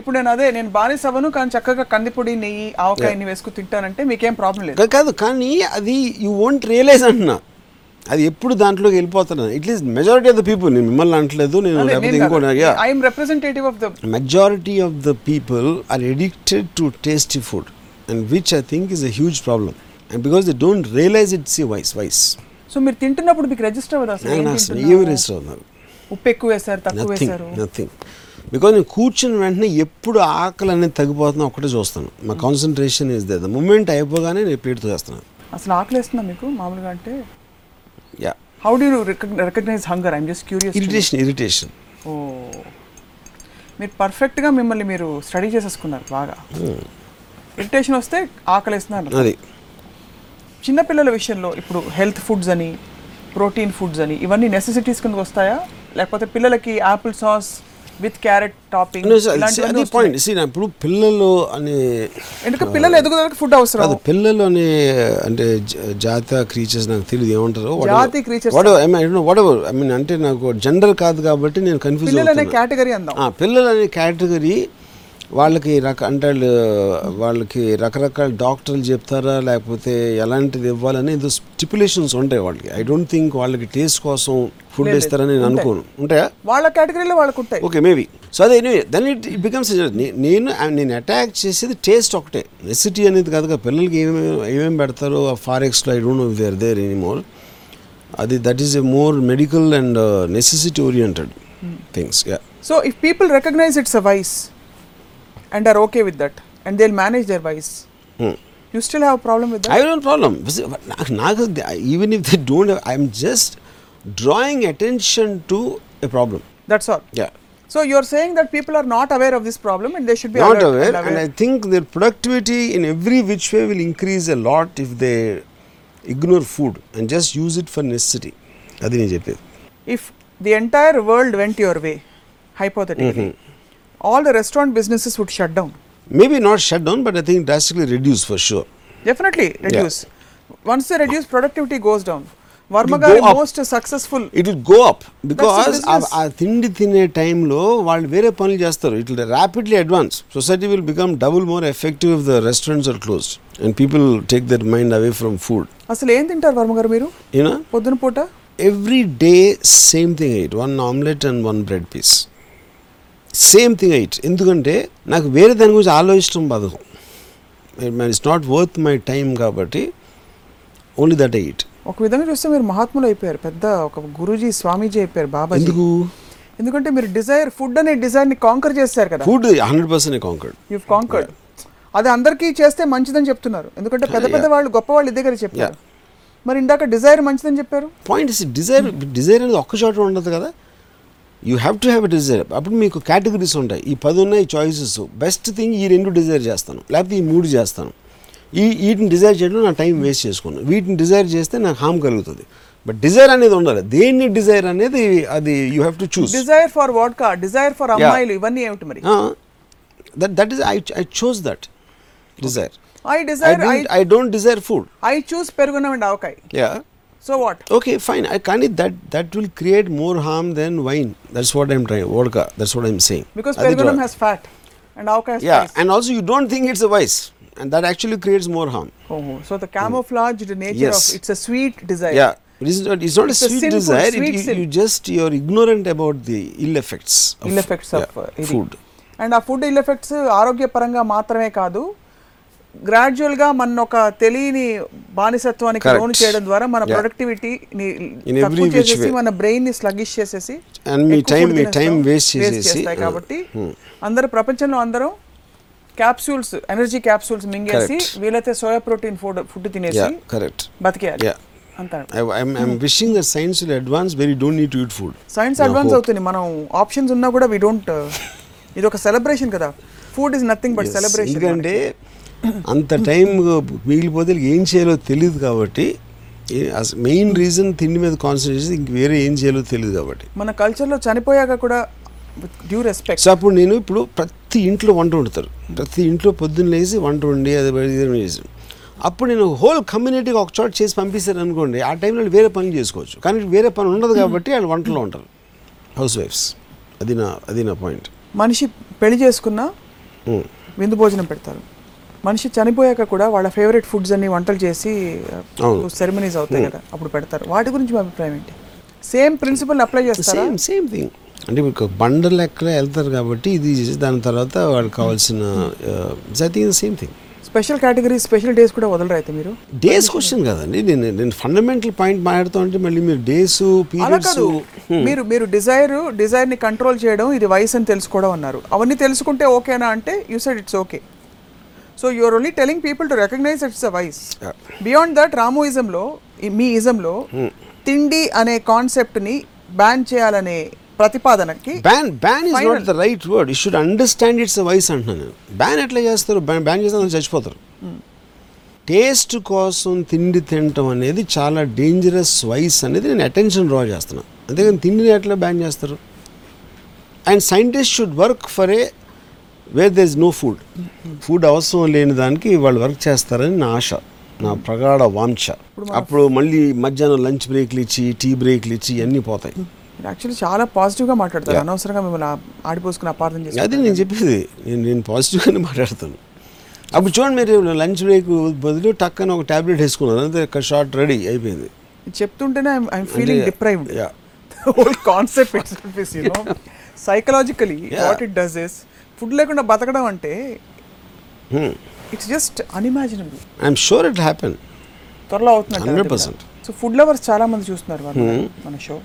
ఇప్పుడు నేను అదే నేను బానిస అవ్వను కానీ చక్కగా కందిపొడి నెయ్యి ఆవకాయని వేసుకు తింటానంటే మీకేం ప్రాబ్లం లేదు. కాదు కానీ అది యూ వోంట్ రియలైజ్ అంటున్నా. అది ఎప్పుడు దాంట్లోకి వెళ్ళిపోతున్నాను at least majority of the people నేను మిమ్మల్ని అంటలేదు నేను లేకపోతే ఇంకోటి yeah I'm representative of the majority of the people are addicted to tasty food and which i think is a huge problem. And because they don't realize it's a vice vice. So మీరు తింటున్నప్పుడు మీకు register అవ్వదు? అసలు? ఏమి wrist అవుతున్నారు ఉప్పు ఎక్కువ వేశారు తక్కువ వేశారు. నథింగ్ బికాజ్ నేను కూర్చుని వెంటనే ఎప్పుడు ఆకలి అనేది తగ్గిపోతుందో ఒకటే చూస్తాను. మా కాన్సన్ట్రేషన్ ఇస్ ద మూమెంట్ అయిపోగానే నేను ప్లేట్ చేస్తున్నాను. అసలు ఆకలి వేస్తుందా మీకు? మామూలుగా అంటే? Yeah how do you recognise hunger I'm just curious irritation irritation oh. మీరు పర్ఫెక్ట్గా మిమ్మల్ని మీరు స్టడీ చేసేసుకున్నారు బాగా. ఇరిటేషన్ వస్తే ఆకలిస్తున్నారు అది. చిన్నపిల్లల విషయంలో ఇప్పుడు హెల్త్ ఫుడ్స్ అని ప్రోటీన్ ఫుడ్స్ అని ఇవన్నీ నెసెసిటీస్ కిందకి వస్తాయా? లేకపోతే పిల్లలకి apple sauce with carrot topping అది పాయింట్ సీ ఇప్పుడు పిల్లలు అనే ఎందుకంటే పిల్లలు ఎదుగుదలకి ఫుడ్ అవసరం? కాదు పిల్లలు అనే అంటే జాత క్రీచర్స్ నాకు తెలియదు ఏమంటారు జాతి creatures. Whatever I mean అంటే నాకు జెండర్ కాదు కాబట్టి నేను కన్ఫ్యూజ్ పిల్లలు అనే కేటగిరీ అందాం. ఆ, పిల్లలు అనే కేటగిరీ వాళ్ళకి రక అంటే వాళ్ళు వాళ్ళకి రకరకాల డాక్టర్లు చెప్తారా? లేకపోతే ఎలాంటిది ఇవ్వాలని ఏదో స్టిపులేషన్స్ ఉంటాయి వాళ్ళకి. ఐ డోంట్ థింక్ వాళ్ళకి టేస్ట్ కోసం ఫుడ్ ఇస్తారని నేను. అనుకోను. ఉంటాయా? వాళ్ళ కేటగిరీలో వాళ్ళకు ఉంటాయి. ఓకే మేబీ సో అదే దెన్ ఇట్ బికమ్స్ నేను నేను అటాక్ చేసేది టేస్ట్ ఒకటే. నెసిటీ అనేది కాదు కదా. పిల్లలకి ఏమేమి ఏమేమి పెడతారో ఆ ఫారెక్స్లో I don't know there there any more అది that is a more medical and necessity oriented things yeah so if people recognise it's a vice And are okay with that and they manage otherwise you still have problem with I don't problem నాకు నాకు even if they don't I'm just drawing attention to a problem that's all yeah so you are saying that people are not aware of this problem and they should be not aware, and I think their productivity in every which way will increase a lot if they ignore food and just use it for necessity. అది నేను చెప్పేది if the entire world went your way, hypothetically, all the restaurant businesses would shut down. Maybe not shut down but I think drastically reduce for sure Definitely reduce. Once they reduce, productivity goes down. Varma It will Gari go up. most successful. It will go up because. ఆ తిండి తినే టైంలో వాళ్ళు వేరే పనులు చేస్తారు it will rapidly advance society will become double more effective if the restaurants are closed and people take their mind away from food అసలు ఏం తింటారు వర్మ గారు మీరు పొద్దున పూట every day same thing ate one omelette and one bread piece same thing ate ఎందుకంటే నాకు వేరే దాని గురించి ఆలోచించడం బతకం it's not worth my time కాబట్టి ఓన్లీ దట్ ఎయిట్ ఒక విధంగా చూస్తే మీరు మహాత్ములు అయిపోయారు. పెద్ద ఒక గురూజీ స్వామీజీ అయిపోయారు బాబాజీ. ఎందుకు? ఎందుకంటే మీరు డిజైర్ ఫుడ్ అనే డిజైర్ని కాంకర్ చేస్తారు కదా. Food hundred percent conquered you conquered అది అందరికీ చేస్తే మంచిదని చెప్తున్నారు. ఎందుకంటే పెద్ద పెద్ద వాళ్ళు గొప్ప వాళ్ళు ఇదే కదా చెప్పారు. మరి ఇందాక డిజైర్ మంచిదని చెప్పారు? పాయింట్ డిజైర్ డిజైర్ అనేది ఒక్క చోట ఉండదు కదా. You have to have a desire అప్పుడు మీకు కేటగిరీస్ ఉంటాయి. ఈ పది ఉన్నాయి చాయిసెస్ బెస్ట్ థింగ్ ఈ రెండు డిజైర్ చేస్తాను. లేకపోతే ఈ మూడు చేస్తాను. ఈ వీటిని డిజైర్ చేయడం నా టైం వేస్ట్ చేసుకున్నాను. వీటిని డిజైర్ చేస్తే నాకు హామ్ కలుగుతుంది. బట్ డిజైర్ అనేది ఉండాలి. దేన్ని డిజైర్ అనేది అది you have to choose desire for vodka desire for అమ్మాయిలు ఇవన్నీ ఏమిటి మరి? That that is I I chose that desire I desire I don't desire food I choose పెరుగున్నాం అండి ఆవకాయ. Yeah So what Okay, fine. I can't. That that will create more harm than wine. That's what I'm trying. Vodka. That's what I'm saying. Because అది పెరుగున్నాం draw. Has fat and avakaya Yeah, and also you don't think it's a vice, and that actually creates more harm. So the camouflaged nature Yes. of it's a sweet desire Yeah, it is not. It's not It's a a sweet sinful, desire. It- sweet you, sin. you just you're ignorant about the ill effects. Of, ill effects of yeah, food. And ఆ food ill effects ఆరోగ్యపరంగా మాత్రమే కాదు గ్రాడ్యువల్గా మన ఒక తెలియని బానిసత్వానికి. లోను చేయడం ద్వారా మన Yeah. ప్రొడక్టివిటీ In every తక్కువ which చేసేసి way. మన బ్రెయిన్ని స్లగిష్ చేసేసి uh, కాబట్టి hmm. అందరూ ప్రపంచంలో అందరం క్యాప్సూల్స్ ఎనర్జీ క్యాప్సూల్స్ మింగేసి. వీలైతే సోయా ప్రోటీన్ ఫుడ్ ఫుడ్ తినేసి correct బతికేయాలి. Wishing science advance very don't need to eat food science advance అవుతుంది. మనం ఆప్షన్స్ ఉన్నా కూడా వి డోంట్ ఇది ఒక సెలబ్రేషన్ కదా. Food is nothing but celebration ఎందుకంటే అంత టైం మిగిలిపోతే ఏం చేయాలో తెలియదు కాబట్టి మెయిన్ రీజన్ తిండి మీద కాన్సన్ట్రేషన్ ఇంక వేరే ఏం చేయాలో తెలియదు కాబట్టి. మన కల్చర్లో చనిపోయాక కూడా డ్యూ రెస్పెక్ట్. సో అప్పుడు నేను ఇప్పుడు ప్రతి ఇంట్లో వంట వండుతారు. ప్రతి ఇంట్లో పొద్దున్న లేచి వంట వండి అది చేసి. అప్పుడు నేను హోల్ కమ్యూనిటీకి ఒక చోట చేసి పంపిస్తారు అనుకోండి ఆ టైంలో వేరే పని చేసుకోవచ్చు. కానీ వేరే పని ఉండదు కాబట్టి వాళ్ళు వంటలో ఉంటారు. హౌస్ వైఫ్స్. అది నా అది నా పాయింట్. మనిషి పెళ్ళి చేసుకున్నా విందు భోజనం పెడతారు. మనిషి చనిపోయాక కూడా వాళ్ళ ఫేవరెట్ ఫుడ్స్ అన్ని వంటలు చేసి. సెరమనీస్ అవుతాయి కదా అప్పుడు పెడతారు. వాటి గురించి మీ అభిప్రాయం ఏంటి? సేమ్ ప్రిన్సిపల్ అప్లై చేస్తారా? సేమ్ సేమ్ థింగ్ అంటే మీకు బండ లెక్కలో వెళ్తారు కాబట్టి ఇది దాని తర్వాత వాళ్ళకి కావాల్సిన think same thing special category special days కూడా వదలరు అయితే మీరు? డేస్ క్వశ్చన్ కదండి. నేను నేను ఫండమెంటల్ పాయింట్ మాట్లాడుతూ ఉంటే మళ్ళీ మీరు డేస్ పీరియడ్స్ మీరు మీరు డిజైర్ డిజైర్ని కంట్రోల్ చేయడం ఇది వయసు అని తెలుసుకోవడం అన్నారు. అవన్నీ తెలుసుకుంటే ఓకేనా అంటే you said it's okay so you're only telling people to recognise it's a vice beyond that రామోయిజంలో మీ ఇజంలో తిండి అనే కాన్సెప్ట్ని బ్యాన్ చేయాలనే ప్రతిపాదనకి ban ban is. Not the right word you should understand it's vice అంటున్నాను నేను. బ్యాన్ ఎట్లా చేస్తారు? బ్యాన్ చేస్తే చచ్చిపోతారు. టేస్ట్ కోసం తిండి తినటం అనేది చాలా డేంజరస్ వాయిస్ అనేది నేను అటెన్షన్ డ్రా చేస్తున్నాను అంతేగాని తిండిని ఎట్లా బ్యాన్ చేస్తారు? And scientist should work for a where there is no food food అవసరం లేని దానికి వాళ్ళు వర్క్ చేస్తారని నా ఆశ నా ప్రగాఢ వాంఛ. అప్పుడు మళ్ళీ మధ్యాహ్నం లంచ్ బ్రేక్లు ఇచ్చి టీ బ్రేక్లు ఇచ్చి ఇవన్నీ పోతాయి. యాక్చువల్లీ చాలా పాజిటివ్గా మాట్లాడతారు. అనవసరంగా మిమ్మల్ని ఆడిపోసుకుని అపార్థం చేసి అది నేను చెప్పేది. నేను నేను పాజిటివ్గానే మాట్లాడతాను. అప్పుడు చూడండి మీరు లంచ్ బ్రేక్ బదులు టక్కన ఒక ట్యాబ్లెట్ వేసుకున్నారు. అంతే షార్ట్ రెడీ అయిపోయింది. చెప్తుంటేనే I'm feeling deprived. Whole concept psychologically. What it does is food లేకుండా బతకడం అంటే Hmm. It's just unimaginable. I'm sure it happen త్వరలో అవుతుంది 100%. సో ఫుడ్ లవర్స్ చాలా మంది చూస్తున్నారు వాళ్ళు Hmm. మన షో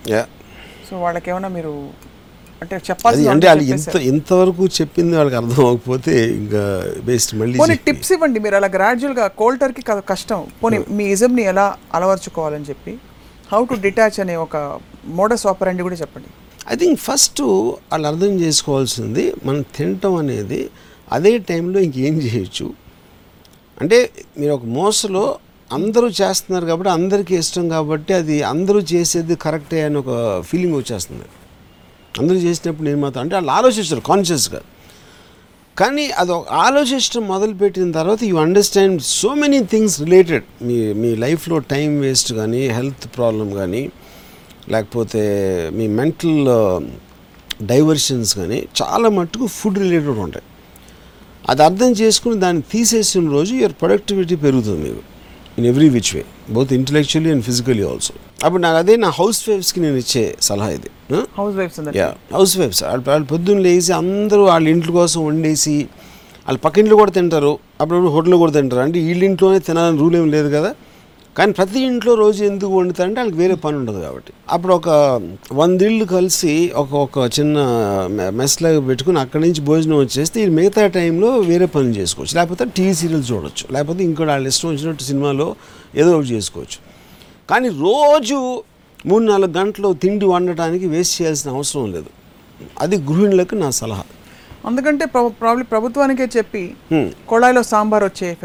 సో వాళ్ళకి ఏమైనా మీరు అంటే అది చెప్పాల్సి అంటే వాళ్ళు ఇంత ఇంతవరకు చెప్పింది వాళ్ళకి అర్థం అవ్వకపోతే ఇంకా బేస్ట్ మళ్ళీ పోనీ టిప్స్ ఇవ్వండి మీరు. అలా gradual గా కోల్టర్కి కష్టం. పోనీ మీ ఇజంని ఎలా అలవర్చుకోవాలని చెప్పి హౌ టు డిటాచ్ అనే ఒక మోడస్ ఆపరండి కూడా చెప్పండి. ఐ థింక్ ఫస్ట్ వాళ్ళు అర్థం చేసుకోవాల్సింది మనం తినటం అనేది అదే టైంలో ఇంకేం చేయొచ్చు. అంటే మీరు ఒక మోసలో అందరూ చేస్తున్నారు కాబట్టి అందరికీ ఇష్టం కాబట్టి అది అందరూ చేసేది కరెక్టే అని ఒక ఫీలింగ్ వచ్చేస్తుంది. అందరూ చేసినప్పుడు నేను మాత్రం అంటే వాళ్ళు ఆలోచిస్తారు కాన్షియస్గా కానీ అది ఒక ఆలోచించడం మొదలుపెట్టిన తర్వాత you understand so many things related మీ మీ లైఫ్లో టైం వేస్ట్ కానీ హెల్త్ ప్రాబ్లం కానీ లేకపోతే మీ మెంటల్ డైవర్షన్స్ కానీ చాలా మట్టుకు ఫుడ్ రిలేటెడ్ ఉంటాయి. అది అర్థం చేసుకుని దాన్ని తీసేసిన రోజు యువర్ ప్రొడక్టివిటీ పెరుగుతుంది మీకు. In every which way both intellectually and physically also అప్పుడు నాకు అదే నా హౌస్ వైఫ్స్కి నేను ఇచ్చే సలహా ఇది? House wives yeah house wives వాళ్ళు వాళ్ళు పొద్దున్న లేచి అందరూ వాళ్ళ ఇంట్లో కోసం వండేసి వాళ్ళ పక్కింట్లో కూడా తింటారు. అప్పుడప్పుడు హోటల్లో కూడా తింటారు. అంటే వీళ్ళ ఇంట్లోనే తినాలని రూల్ ఏం లేదు కదా? కానీ ప్రతి ఇంట్లో రోజు ఎందుకు వండుతారంటే వాళ్ళకి వేరే పని ఉండదు కాబట్టి. అప్పుడు ఒక వందిళ్ళు కలిసి ఒక ఒక చిన్న మెస్ లాగా పెట్టుకుని అక్కడి నుంచి భోజనం వచ్చేస్తే ఈ మిగతా టైంలో వేరే పనులు చేసుకోవచ్చు. లేకపోతే టీవీ సీరియల్ చూడొచ్చు. లేకపోతే ఇంకోటి వాళ్ళ ఇష్టం వచ్చినట్టు సినిమాలో ఏదో ఒకటి చేసుకోవచ్చు. కానీ రోజు మూడు నాలుగు గంటలు తిండి వండటానికి వేస్ట్ చేయాల్సిన అవసరం లేదు. అది గృహిణులకు నా సలహా. అందుకంటే ప్రాబ్లీ ప్రభుత్వానికే చెప్పి Hmm. కొళాయిలో సాంబార్ వచ్చే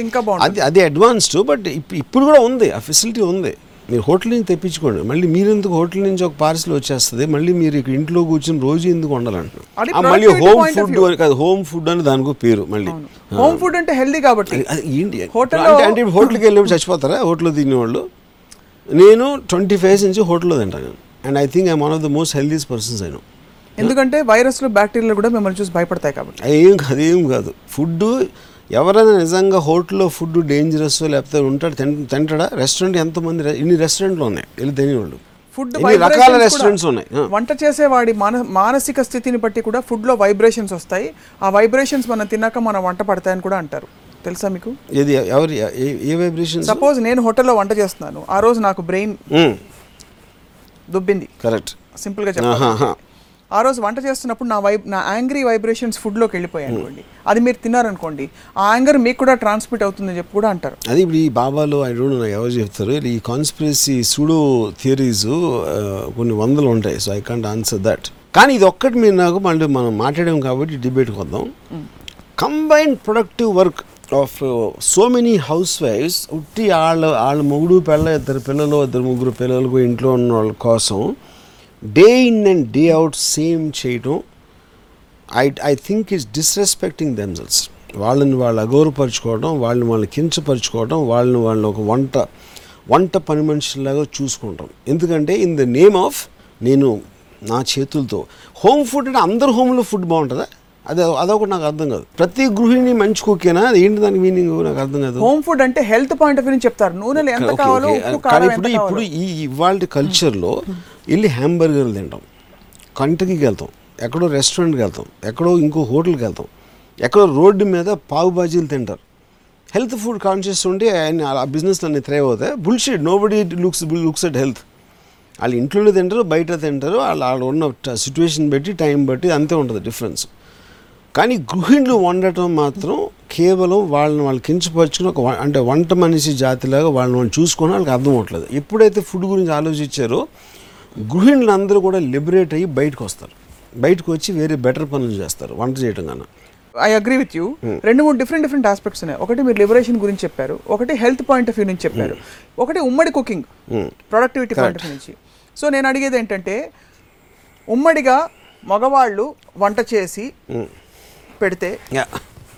ఇంకా అది అడ్వాన్స్డ్ బట్ ఇప్పుడు కూడా ఉంది ఆ ఫెసిలిటీ ఉంది. మీరు హోటల్ నుంచి తెప్పించుకోండి. మళ్ళీ మీరు ఎందుకు హోటల్ నుంచి ఒక పార్సల్ వచ్చేస్తుంది? మళ్ళీ మీరు ఇక్కడ ఇంట్లో కూర్చొని రోజు ఎందుకు వండాలంటున్నారు? మళ్ళీ హోమ్ ఫుడ్ కాదు హోమ్ ఫుడ్ అని దానికో పేరు మళ్ళీ. హోమ్ ఫుడ్ అంటే హెల్దీ కాబట్టి. ఏంటి? హోటల్లో- అంటే హోటల్కి వెళ్ళినప్పుడు చచ్చిపోతారా? హోటల్లో తినేవాళ్ళు? నేను ట్వంటీ ఫైవ్ నుంచి హోటల్లో తింటాను. And I think I one of the most healthiest persons అయినా ఎందుకంటే వైరస్లు బ్యాక్టీరియాలు కూడా మిమ్మల్ని చూసి భయపడతాయి కాబట్టి. ఏం కాదు ఏం కాదు. ఫుడ్ ఎవరైనా నిజంగా హోటల్లో ఫుడ్ డేంజరస్ లేకపోతే ఉంటాడు తింట తింటాడా? రెస్టారెంట్ ఎంతమంది ఇన్ని రెస్టారెంట్లు ఉన్నాయి వెళ్ళి తినేవాళ్ళు. ఫుడ్ రకాల రెస్టారెంట్స్ ఉన్నాయి. వంట చేసేవాడి మాన మానసిక స్థితిని బట్టి కూడా ఫుడ్లో వైబ్రేషన్స్ వస్తాయి. ఆ వైబ్రేషన్స్ మనం తిన్నాక మన వంట పడతాయని కూడా అంటారు. తెలుసా మీకు? ఏది ఎవరి ఏ- వైబ్రేషన్స్ సపోజ్ నేను హోటల్లో వంట చేస్తున్నాను. ఆ రోజు నాకు బ్రెయిన్ దుబ్బింది. కరెక్ట్. సింపుల్గా చెప్పాలి ఆ రోజు వంట చేస్తున్నప్పుడు నా వైబ్ నా యాంగ్రీ వైబ్రేషన్స్ ఫుడ్లోకి వెళ్ళిపోయాయి అనుకోండి. అది మీరు తిన్నారనుకోండి ఆ యాంగర్ మీకు కూడా ట్రాన్స్మిట్ అవుతుందని చెప్పి కూడా అంటారు. అది ఇప్పుడు ఈ బాబాలో ఐ డోంట్ నో ఎవరు చెప్తారు ఈ కాన్స్పిరసీ సూడో థియరీస్ కొన్ని వందలు ఉంటాయి so I can't answer that. కానీ ఇది ఒక్కటి మీరు నాకు మళ్ళీ మనం మాట్లాడాం కాబట్టి డిబేట్కి వద్దాం. Combined productive work of so many house వైఫ్స్ ఉట్టి వాళ్ళ వాళ్ళ మొగుడు పిల్ల ఇద్దరు పిల్లలు ఇద్దరు ముగ్గురు పిల్లలకు ఇంట్లో ఉన్న వాళ్ళ కోసం day in and day out same చేయటం I I think is disrespecting themselves వాళ్ళని వాళ్ళు అగౌరవపరుచుకోవడం వాళ్ళని వాళ్ళు కించపరుచుకోవడం వాళ్ళని వాళ్ళు ఒక వంట వంట పని మనుషులాగా చూసుకుంటాం. ఎందుకంటే ఇన్ ద నేమ్ ఆఫ్ నేను నా చేతులతో హోమ్ ఫుడ్ అంటే అందరు హోమ్లో ఫుడ్ బాగుంటుందా? అది అదొకటి నాకు అర్థం కాదు. ప్రతి గృహిణి మంచి కుక్కేనా అది ఏంటి దాని మీనింగ్ నాకు అర్థం కాదు. హోమ్ ఫుడ్ అంటే హెల్త్ పాయింట్ ఆఫ్ వ్యూ చెప్తారు. నూనెలు ఎంత కావాలో కానీ ఇప్పుడు ఇప్పుడు ఈ ఇవాళ కల్చర్లో వెళ్ళి హ్యాంబర్గర్లు తింటాం. కంటకి వెళ్తాం. ఎక్కడో రెస్టారెంట్కి వెళ్తాం. ఎక్కడో ఇంకో హోటల్కి వెళ్తాం. ఎక్కడో రోడ్డు మీద పావు బాజీలు తింటారు. హెల్త్ ఫుడ్ కాన్షియస్ ఉంటే ఆయన ఆ బిజినెస్లో అన్ని థ్రైవ్ అవుతాయి. Bullshit nobody looks looks at health వాళ్ళు ఇంట్లోనే తింటారు బయట తింటారు. వాళ్ళు వాళ్ళు ఉన్న సిచ్యువేషన్ బట్టి టైం బట్టి అంతే ఉంటుంది డిఫరెన్స్ కానీ గృహిణులు వండటం మాత్రం కేవలం వాళ్ళని వాళ్ళు కించపరుచుకుని ఒక అంటే వంట మనిషి జాతిలాగా వాళ్ళని వాళ్ళు చూసుకొని వాళ్ళకి అర్థం అవట్లేదు ఎప్పుడైతే ఫుడ్ గురించి ఆలోచించారో గృహిణులు అందరూ కూడా లిబరేట్ అయ్యి బయటకు వస్తారు. బయటకు వచ్చి వేరే బెటర్ పనులు చేస్తారు వంట చేయడం కన్నా. ఐ అగ్రీ విత్ యూ రెండు మూడు డిఫరెంట్ డిఫరెంట్ ఆస్పెక్ట్స్ ఉన్నాయి. ఒకటి మీరు లిబరేషన్ గురించి చెప్పారు ఒకటి హెల్త్ పాయింట్ ఆఫ్ వ్యూ నుంచి చెప్పారు. ఒకటి ఉమ్మడి cooking productivity point of view నుంచి. సో నేను అడిగేది ఏంటంటే ఉమ్మడిగా మగవాళ్ళు వంట చేసి పెడితే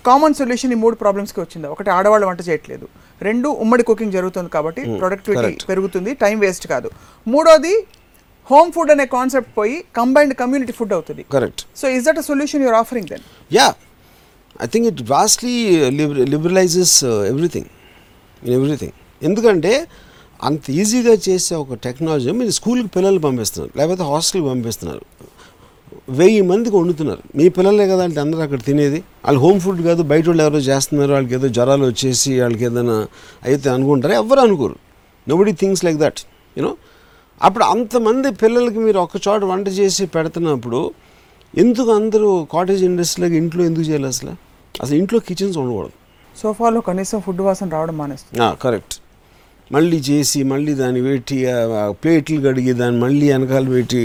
కామన్ సొల్యూషన్ ఈ మూడు ప్రాబ్లమ్స్కి వచ్చింది. ఒకటి ఆడవాళ్ళు వంట చేయట్లేదు. రెండు ఉమ్మడి కుకింగ్ జరుగుతుంది కాబట్టి ప్రొడక్టివిటీ. పెరుగుతుంది టైం వేస్ట్ కాదు. మూడోది హోమ్ ఫుడ్ అనే కాన్సెప్ట్ పోయి కంబైన్డ్ కమ్యూనిటీ ఫుడ్ అవుతుంది. Correct so is that a solution you're offering then yeah. I think it vastly liberalises everything in everything ఎందుకంటే అంత ఈజీగా చేసే ఒక టెక్నాలజీ మీరు స్కూల్కి పిల్లలు పంపిస్తున్నారు లేకపోతే హాస్టల్కి పంపిస్తున్నారు. వెయ్యి మందికి వండుతున్నారు. మీ పిల్లలే కదా అంటే అందరూ అక్కడ తినేది. వాళ్ళు హోమ్ ఫుడ్ కాదు బయట వాళ్ళు ఎవరో చేస్తున్నారు వాళ్ళకి ఏదో జ్వరాలు వచ్చేసి వాళ్ళకి ఏదైనా అయితే అనుకుంటారు. ఎవరు అనుకోరు. Nobody things like that you know అప్పుడు అంతమంది పిల్లలకి మీరు ఒక చోట వంట చేసి పెడుతున్నప్పుడు ఎందుకు అందరూ కాటేజ్ ఇండస్ట్రీలోకి ఇంట్లో ఎందుకు చేయాలి అసలు? అసలు ఇంట్లో కిచెన్స్ ఉండకూడదు. సోఫాలో కనీసం ఫుడ్ వాసన రావడం మానేస్తుంది కరెక్ట్ మళ్ళీ చేసి మళ్ళీ దాన్ని పెట్టి ప్లేట్లు కడిగి దాన్ని మళ్ళీ వెనకాల పెట్టి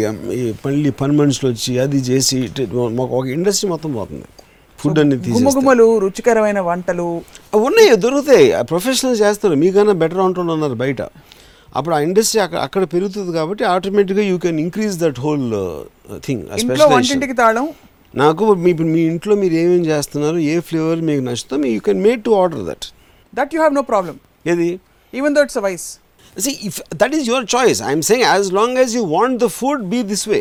మళ్ళీ పని మనుషులు వచ్చి అది చేసి ఒక ఇండస్ట్రీ మొత్తం పోతుంది. ఫుడ్ అన్ని తీసేస్తే. గుమ్మగుమ్మలు రుచికరమైన వంటలు. ఉన్నాయి దొరుకుతాయి. ప్రొఫెషనల్ చేస్తారు. మీకన్నా బెటర్ ఉంటుండ ఉన్నారు బయట. అప్పుడు ఆ ఇండస్ట్రీ అక్కడ అక్కడ పెరుగుతుంది కాబట్టి ఆటోమేటిక్గా you can increase that whole thing వంటింటికి తాళం? నాకు మీ మీ ఇంట్లో మీరు ఏమేమి చేస్తున్నారు ఏ ఫ్లేవర్ మీకు నచ్చుతో you can made to order that that you have no problem ఏది? Even though it's vice See, if that is your choice, I'm saying as long as you want the food be this way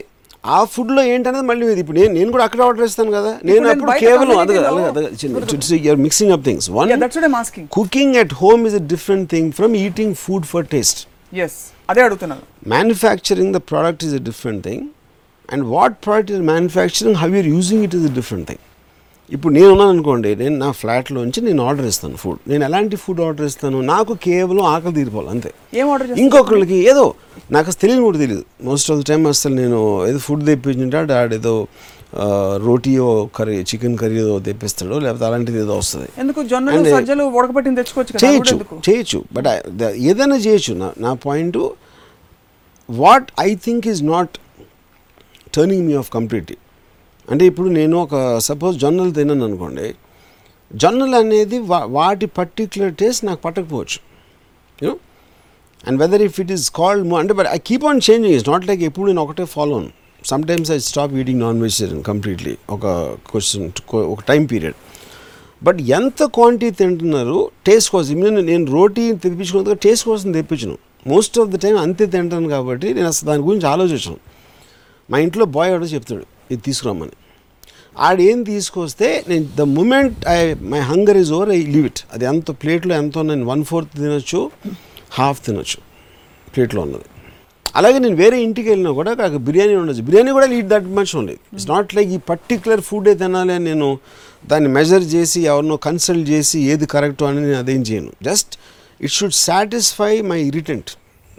ఆ ఫుడ్లో ఏంటనేది మళ్ళీ ఇది. ఇప్పుడు నేను నేను కూడా అక్కడ ఆర్డర్ ఇస్తాను కదా. నేను అప్పుడు కేవలం అదే లో- you're mixing up things one Yeah, that's what I'm asking. Cooking at home is a different thing from eating food for taste yes అదే అడుగుతున్నాను. Manufacturing the product is a different thing and what product is manufacturing how you're using it is a different thing ఇప్పుడు నేను ఉన్నాను అనుకోండి నేను నా ఫ్లాట్లోంచి నేను order ఇస్తాను ఫుడ్ నేను ఎలాంటి ఫుడ్ ఆర్డర్ ఇస్తాను? నాకు కేవలం ఆకలి తీరిపోవాలి అంతే. ఏం ఆర్డర్ ఇంకొకరికి ఏదో నాకు అసలు తెలియని కూడా తెలియదు మోస్ట్ ఆఫ్ ద టైం అసలు నేను ఏదో ఫుడ్ తెప్పించుంటే ఆడేదో ఆ, రోటీయో కర్రీ చికెన్ కర్రీ ఏదో తెప్పిస్తాడో లేకపోతే అలాంటిది ఏదో వస్తుంది. ఎందుకు? జొన్నలు And, సజ్జలు ఉడకబెట్టిన తెచ్చుకోవచ్చు చేయొచ్చు చేయొచ్చు. బట్ ఏదైనా చేయొచ్చు. నా నా point what I think is not turning me off completely అంటే ఇప్పుడు నేను ఒక సపోజ్ జొన్నలు తిన్నాను అనుకోండి జొన్నలు అనేది వా- వాటి పర్టిక్యులర్ టేస్ట్ నాకు పట్టకపోవచ్చు. You know and weather if it is cold అంటే but I keep on changing it's not like ఎప్పుడు నేను ఒకటే follow Anu some times I stop eating non vegetarian completely ఒక క్వశ్చన్ ఒక టైం పీరియడ్ బట్ ఎంత quantity తింటున్నారు taste కోసం. నేను నేను రోటీ తెప్పించుకున్నందుకు టేస్ట్ కోసం తెప్పించను. మోస్ట్ ఆఫ్ ద టైం అంతే తింటాను కాబట్టి నేను అసలు దాని గురించి ఆలోచించాను. మా ఇంట్లో బాయ్ ఆర్డర్ చెప్తాడు ఇది తీసుకురమ్మని. ఆడేం తీసుకొస్తే నేను the moment I my hunger is over I leave it అది ఎంత ప్లేట్లో ఎంతో నేను వన్ ఫోర్త్ తినొచ్చు హాఫ్ తినొచ్చు ప్లేట్లో ఉన్నది. అలాగే నేను వేరే ఇంటికి వెళ్ళినా కూడా నాకు బిర్యానీ ఉండొచ్చు. బిర్యానీ కూడా లీడ్ దట్ మచ్ ఉండేది ఇట్స్ నాట్ లైక్ ఈ పర్టికులర్ ఫుడే తినాలి అని నేను దాన్ని మెజర్ చేసి ఎవరినో కన్సల్ట్ చేసి ఏది కరెక్ట్ అని నేను అదేం చేయను. Just it should satisfy my irritant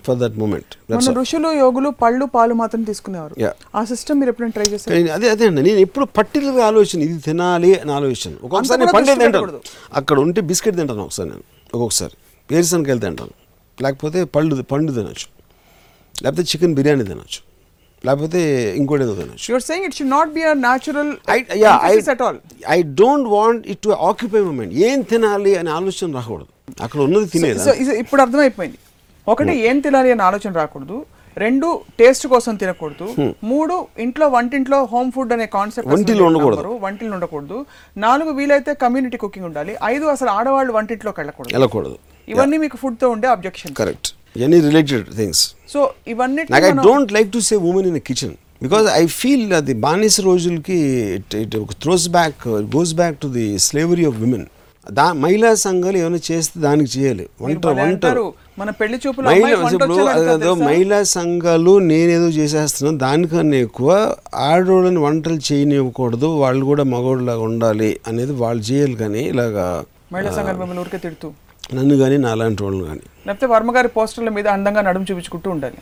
for that moment మన ఋషులు యోగులు పళ్ళు పాలు మాత్రం తీసుకునేవారు. ఆ సిస్టమ్ మీరు ఎప్పుడైనా ట్రై చేశారు? కానీ అదే అదే అండి. నేను ఎప్పుడు పర్టికులర్గా ఆలోచన ఇది తినాలి అని ఆలోచన. ఒక్కొక్కసారి నేను పండే తింటాను. అక్కడ ఉంటే బిస్కెట్ తింటాను ఒకసారి నేను. ఒక్కొక్కసారి. వేరుశనగకి వెళ్తే తింటాను. లేకపోతే పళ్ళు పండు తినొచ్చు. లేకపోతే చికెన్ బిర్యానీ తినొచ్చు. లేకపోతే ఇంకోటి ఏదో తినొచ్చు. You're saying it should not be a natural I yeah I at all I don't want it to occupy moment ఏం తినాలి అనే ఆలోచన రాకూడదు. అక్కడ ఉన్నది తినేది? ఇప్పుడు అర్థమైపోయింది. ఒకటి ఏం తినాలి అనే ఆలోచన రాకూడదు. రెండు టేస్ట్ కోసం తినకూడదు. మూడు ఇంట్లో వంటింట్లో హోమ్ ఫుడ్ అనే కాన్సెప్ట్ వంటిలో ఉండకూడదు. వంటిలో ఉండకూడదు. నాలుగు వీలైతే కమ్యూనిటీ కుకింగ్ ఉండాలి. ఐదు అసలు ఆడవాళ్ళు వంటింట్లోకి వెళ్ళకూడదు. వెళ్ళకూడదు. ఇవన్నీ మీకు ఫుడ్తో ఉండే objection correct any related things so ఇవన్నీ I don't like to say women in kitchen because I feel అది బానిస రోజులకి it it throws back goes back to the slavery of women దా మహిళా సంఘాలు ఏమైనా చేస్తే దానికి చేయాలి. వంట వంట మన పెళ్ళి చూపులు ఇప్పుడు? మహిళా సంఘాలు నేనేదో చేసేస్తున్నాను దానికన్నా ఎక్కువ ఆడవాళ్ళని వంటలు చేయనివ్వకూడదు వాళ్ళు కూడా మగవాళ్ళలాగా ఉండాలి అనేది వాళ్ళు చేయాలి కానీ ఇలాగా మహిళా సంఘాలు మిమ్మల్ని ఊరికే తిడుతూ? నన్ను కానీ నా అలాంటి వాళ్ళని కానీ. లేకపోతే వర్మ గారి పోస్టర్ల మీద అందంగా నడుము చూపించుకుంటూ ఉండాలి.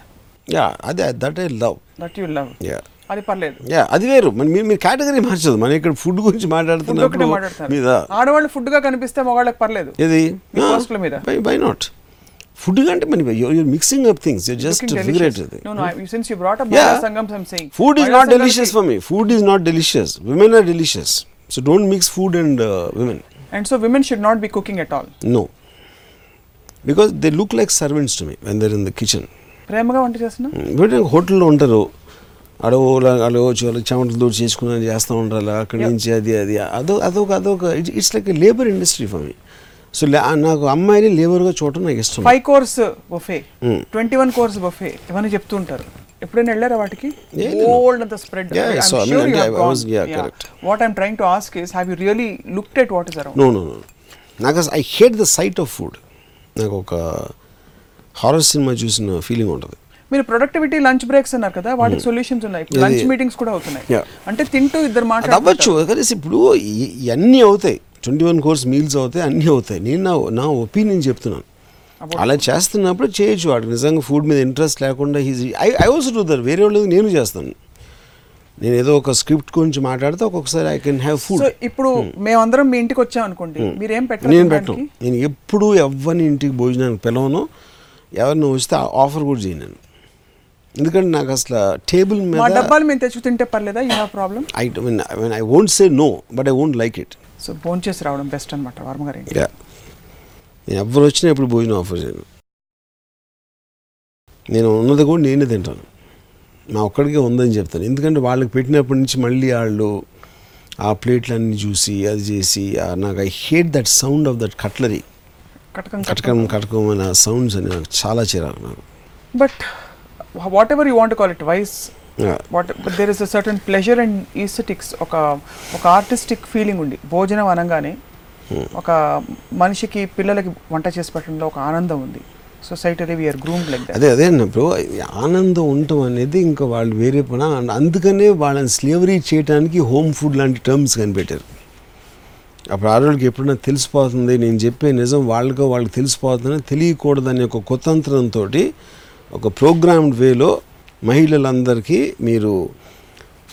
యా అదే that I love that you love yeah. అది పర్లేదు. యా అది వేరు. మీరు మీరు కేటగిరీ మార్చదు. మనం ఇక్కడ ఫుడ్ గురించి మాట్లాడుతున్నప్పుడు మీద. ఆడవాళ్ళు ఫుడ్గా కనిపిస్తే మగవాళ్ళకి పర్లేదు. ఏది? మీ పోస్టుల మీద. బై బై నాట్ ఫుడ్ కంటే మన you're mixing up things you just figure it delicious. No, no, I- since you brought up Yeah. Mahila Sangam, I'm saying. Food Mahila not delicious for me food is not delicious women are delicious so don't mix food and women And so women should not be cooking at all. No because they look like servants to me when they're in the kitchen ప్రేమగా వంట చేస్తున్నా? హోటల్లో ఉంటారు. అడవులా అడవచ్చు చెమటలు దూరం చేసుకుని చేస్తూ ఉంటారు అక్కడి నుంచి అది అది. అదో అదొక అదొక it's like labour industry for me so నాకు అమ్మాయిని లేబర్గా చూడటం నాకు ఇష్టం. Five course buffet. Twenty one course buffet ఇవన్నీ చెప్తూ ఉంటారు. ఎప్పుడైనా వెళ్ళారా వాటికి. ఓల్డ్ అంత spread. What I'm trying to ask is have you really looked at what is around no no no నాకు I hate the sight of food నాకు ఒక హారర్ సినిమా చూసిన ఫీలింగ్ ఉంటుంది. మీరు ప్రొడక్టివిటీ లంచ్ బ్రేక్స్ అన్నారు కదా వాటికి సొల్యూషన్స్ ఉన్నాయి. ఇది- లంచ్ మీటింగ్స్ కూడా అవుతున్నాయి. అంటే తింటూ ఇద్దరు అది అవ్వచ్చు. ఇప్పుడు ఇవన్నీ అవుతాయి. ట్వంటీ వన్ కోర్స్ మీల్స్ అవుతాయి అన్నీ అవుతాయి. నేను నా నా ఒపీనియన్ చెప్తున్నాను. అలా చేస్తున్నప్పుడు చేయొచ్చు. వాడు నిజంగా ఫుడ్ మీద ఇంట్రెస్ట్ లేకుండా easy I I also do their వేరే వాళ్ళు నేను చేస్తాను. నేను ఏదో ఒక స్క్రిప్ట్ గురించి మాట్లాడితే ఒక్కొక్కసారి ఐ కెన్ హ్యావ్ ఫుడ్ ఇప్పుడు మేమందరం మీ ఇంటికి వచ్చాం అనుకోండి. మీరేం పెట్టారు నేను పెట్టను. నేను ఎప్పుడు ఎవరిని ఇంటికి భోజనానికి పిలవను. ఎవరిని వస్తే ఆఫర్ కూడా చేయను ఎందుకంటే నాకు అసలు టేబుల్ మీద డబ్బాలు మేము తెచ్చి తింటే పర్లేదా you have problem I mean I won't say no but I won't like it so phone చేసి రావడం బెస్ట్ అనమాట వర్మ గారి ఇంటికి. యా నేను ఎవరు వచ్చినా ఎప్పుడు భోజనం ఆఫర్ చేయను. నేను ఉన్నది కూడా నేనే తింటాను. నా ఒక్కడికే ఉందని చెప్తాను. ఎందుకంటే వాళ్ళకి పెట్టినప్పటి నుంచి మళ్ళీ వాళ్ళు ఆ ప్లేట్లన్నీ చూసి అది చేసి నాకు I hate that sound of that cutlery కటకం కటకం కటకం. అనే సౌండ్స్ అని నాకు చాలా చిరాకు నాకు. But whatever you want call it vice. What but there is a certain pleasure and aesthetics ఒక ఒక ఆర్టిస్టిక్ ఫీలింగ్ ఉంది. భోజనం అనగానే ఒక మనిషికి పిల్లలకి వంట చేసి పెట్టడంలో ఒక ఆనందం ఉంది. సొసైటీ వీఆర్ గ్రూమ్ లైక్ అదే అదే అన్నప్పుడు ఆనందం ఉండటం అనేది ఇంకా వాళ్ళు వేరే పని. అందుకనే వాళ్ళని స్లేవరీ చేయడానికి హోమ్ ఫుడ్ లాంటి టర్మ్స్ కనిపెట్టారు. అప్పుడు ఆడవాళ్ళకి ఎప్పుడైనా తెలిసిపోతుంది నేను చెప్పే నిజం వాళ్ళకో వాళ్ళకి తెలిసిపోతుందని తెలియకూడదనే ఒక కుతంత్రంతో ఒక ప్రోగ్రామ్డ్ వేలో మహిళలందరికీ మీరు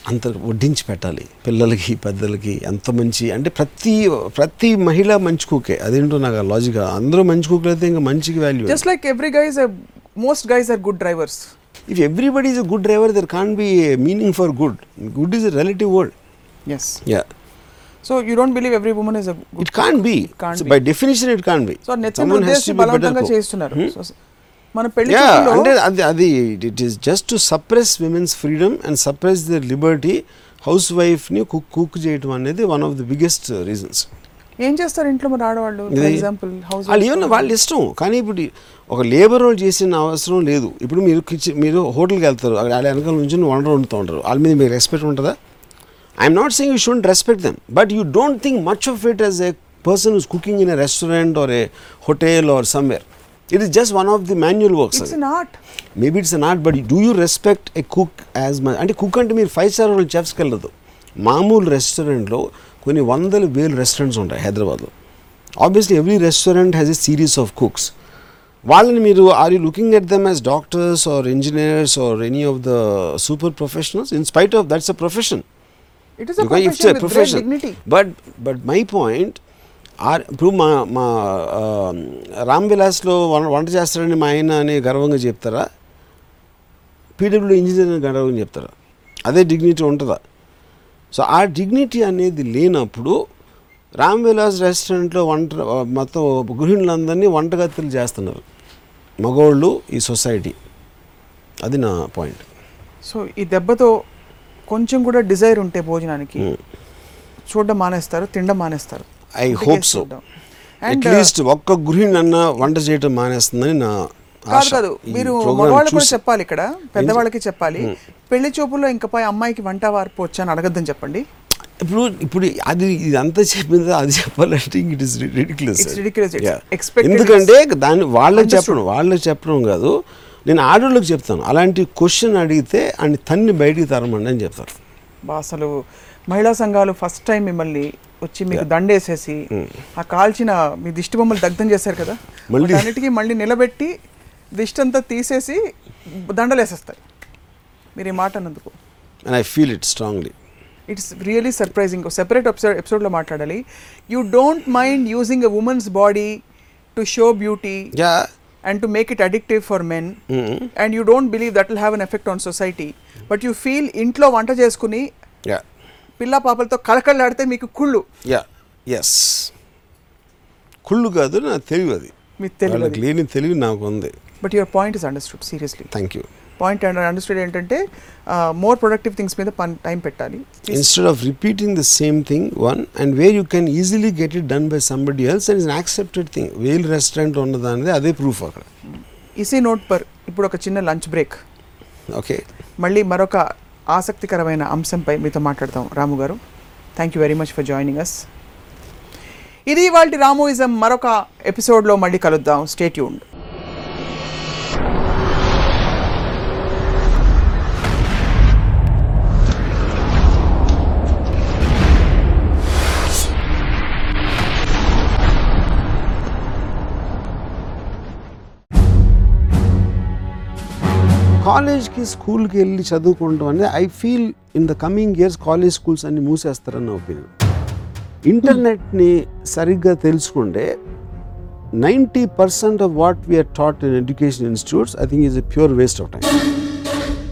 అంత వడ్డించి పెట్టాలి పిల్లలకి పెద్దలకి ఎంత మంచి అంటే ప్రతి ప్రతి మహిళ మంచి కుకే అదేంటో నాకు లాజిక్ అందరూ మంచి కుక్కలు అయితే ఇంకా మంచికి value just like every guys most guys are good drivers everybody is a good driver, there can't be a meaning for good. Good is a relative word. Yes Yeah. So you don't believe every women is a It can't be. can't So be. by definition, it can't be. So cook. చేస్తున్నారు Hmm? మన పెళ్ళి అంటే అది అది it is just to suppress women's freedom and suppress their liberty house వైఫ్ని cook cook చేయడం అనేది one of the biggest reasons ఏం చేస్తారు ఇంట్లో మన ఆడవాళ్ళు? ఎగ్జాంపుల్ హౌస్ వాళ్ళు ఈవెన్ వాళ్ళ ఇష్టం. కానీ ఇప్పుడు ఒక లేబర్ వాళ్ళు చేసిన అవసరం లేదు. ఇప్పుడు మీరు కిచెన్ మీరు హోటల్కి వెళ్తారు. అక్కడ వాళ్ళ వెనకాల నుంచి వంట వండుతూ ఉంటారు. వాళ్ళ మీద మీకు రెస్పెక్ట్ ఉంటుందా? I'm not saying you should respect them but you don't think much of it as a person is cooking in a restaurant or a hotel or somewhere it is just one of the manual works it's not maybe it's not but do you respect a cook as much అంటే cook అంటే మీరు five star hotel చెఫ్స్కి వెళ్ళదు. మామూలు రెస్టారెంట్లో కొన్ని వందల వేలు restaurants ఉంటాయి హైదరాబాద్లో. Obviously every restaurant has a series of cooks వాళ్ళని మీరు are you looking at them as doctors or engineers or any of the super professionals in spite of that's a profession it is profession but but my point ఇప్పుడు మా మా రామ్ విలాస్లో వంట చేస్తారని మా ఆయన అని గర్వంగా చెప్తారా? పీడబ్ల్యూ ఇంజనీర్ అని గర్వంగా చెప్తారా? అదే డిగ్నిటీ ఉంటుందా? సో ఆ డిగ్నిటీ అనేది లేనప్పుడు రామ్ విలాస్ రెస్టారెంట్లో వంట మొత్తం గృహిణులందరినీ వంటగతులు చేస్తున్నారు. మగవాళ్ళు ఈ సొసైటీ. అది నా పాయింట్. సో ఈ దెబ్బతో కొంచెం కూడా డిజైర్ ఉంటే భోజనానికి చూడడం మానేస్తారు తినడం మానేస్తారు. I hope so and at least ఒక్క గృహిణి అన్న వంట చేయటం మానేస్తుందని నా కాదు కాదు. మీరు మగవాళ్ళకి కూడా. చెప్పాలి ఇక్కడ. పెద్దవాళ్ళకి చెప్పాలి. పెళ్ళి చూపుల్లో ఇంకపై అమ్మాయికి వంట వార్పు వచ్చా అని అడగద్దని చెప్పండి. ఇప్పుడు ఇప్పుడు అది ఇదంతా చెప్పింది అది చెప్పాలంటే ఇట్ ఇస్ రిడిక్యులస్ ఎందుకంటే దాన్ని వాళ్ళకి చెప్పడం వాళ్ళకి చెప్పడం కాదు. నేను ఆడోళ్ళకి చెప్తాను. అలాంటి క్వశ్చన్ అడిగితే అని తన్ని బయటికి తరమండి అని చెప్తారు. అసలు మహిళా సంఘాలు ఫస్ట్ టైం మిమ్మల్ని వచ్చి మీకు దండేసేసి ఆ కాల్చిన మీ దిష్టి బొమ్మలు దగ్ధం చేశారు కదా అన్నిటికీ మళ్ళీ నిలబెట్టి దిష్టి అంతా తీసేసి దండలేసేస్తాయి మీరు ఈ మాట అన్నందుకు. And I feel it strongly it's really surprising separate episode ఎపిసోడ్లో మాట్లాడాలి. You don't mind using a women's body to show beauty yeah and to make it addictive for men. And you don't believe that will have an effect on society. But you feel ఇంట్లో వంట చేసుకుని yeah పిల్ల పాపలతో కళకళలాడితే మీకు కుళ్ళు. Yeah yes కుళ్ళు కాదు నా తెలివి అది. మీకు తెలియదు లేని తెలివి నాకు ఉంది. But your point is understood seriously thank you point and understood ఏంటంటే మోర్ ప్రొడక్టివ్ థింగ్స్ మీద పని టైం పెట్టాలి. Of repeating the same thing one and where you can easily get it done by somebody else and is an accepted thing. వేల్ restaurant ఉన్నదానిది అదే proof అక్కడ. ఇసీ note per ఇప్పుడు ఒక చిన్న లంచ్ బ్రేక్ ఓకే మళ్ళీ మరొక ఆసక్తికరమైన అంశంపై మీతో మాట్లాడతాం. రాము గారు thank you very much for joining us ఇది వాళ్ళ రామోయిజం మరొక ఎపిసోడ్లో మళ్ళీ కలుద్దాం. స్టేట్యూన్ కాలేజ్కి స్కూల్కి వెళ్ళి చదువుకోవడం అనేది I feel in the coming years college schools అన్ని మూసేస్తారన్న ఒపీనియన్ ఇంటర్నెట్ని సరిగ్గా తెలుసుకుంటే ninety percent of what we're taught in education institutes I think is a pure waste of time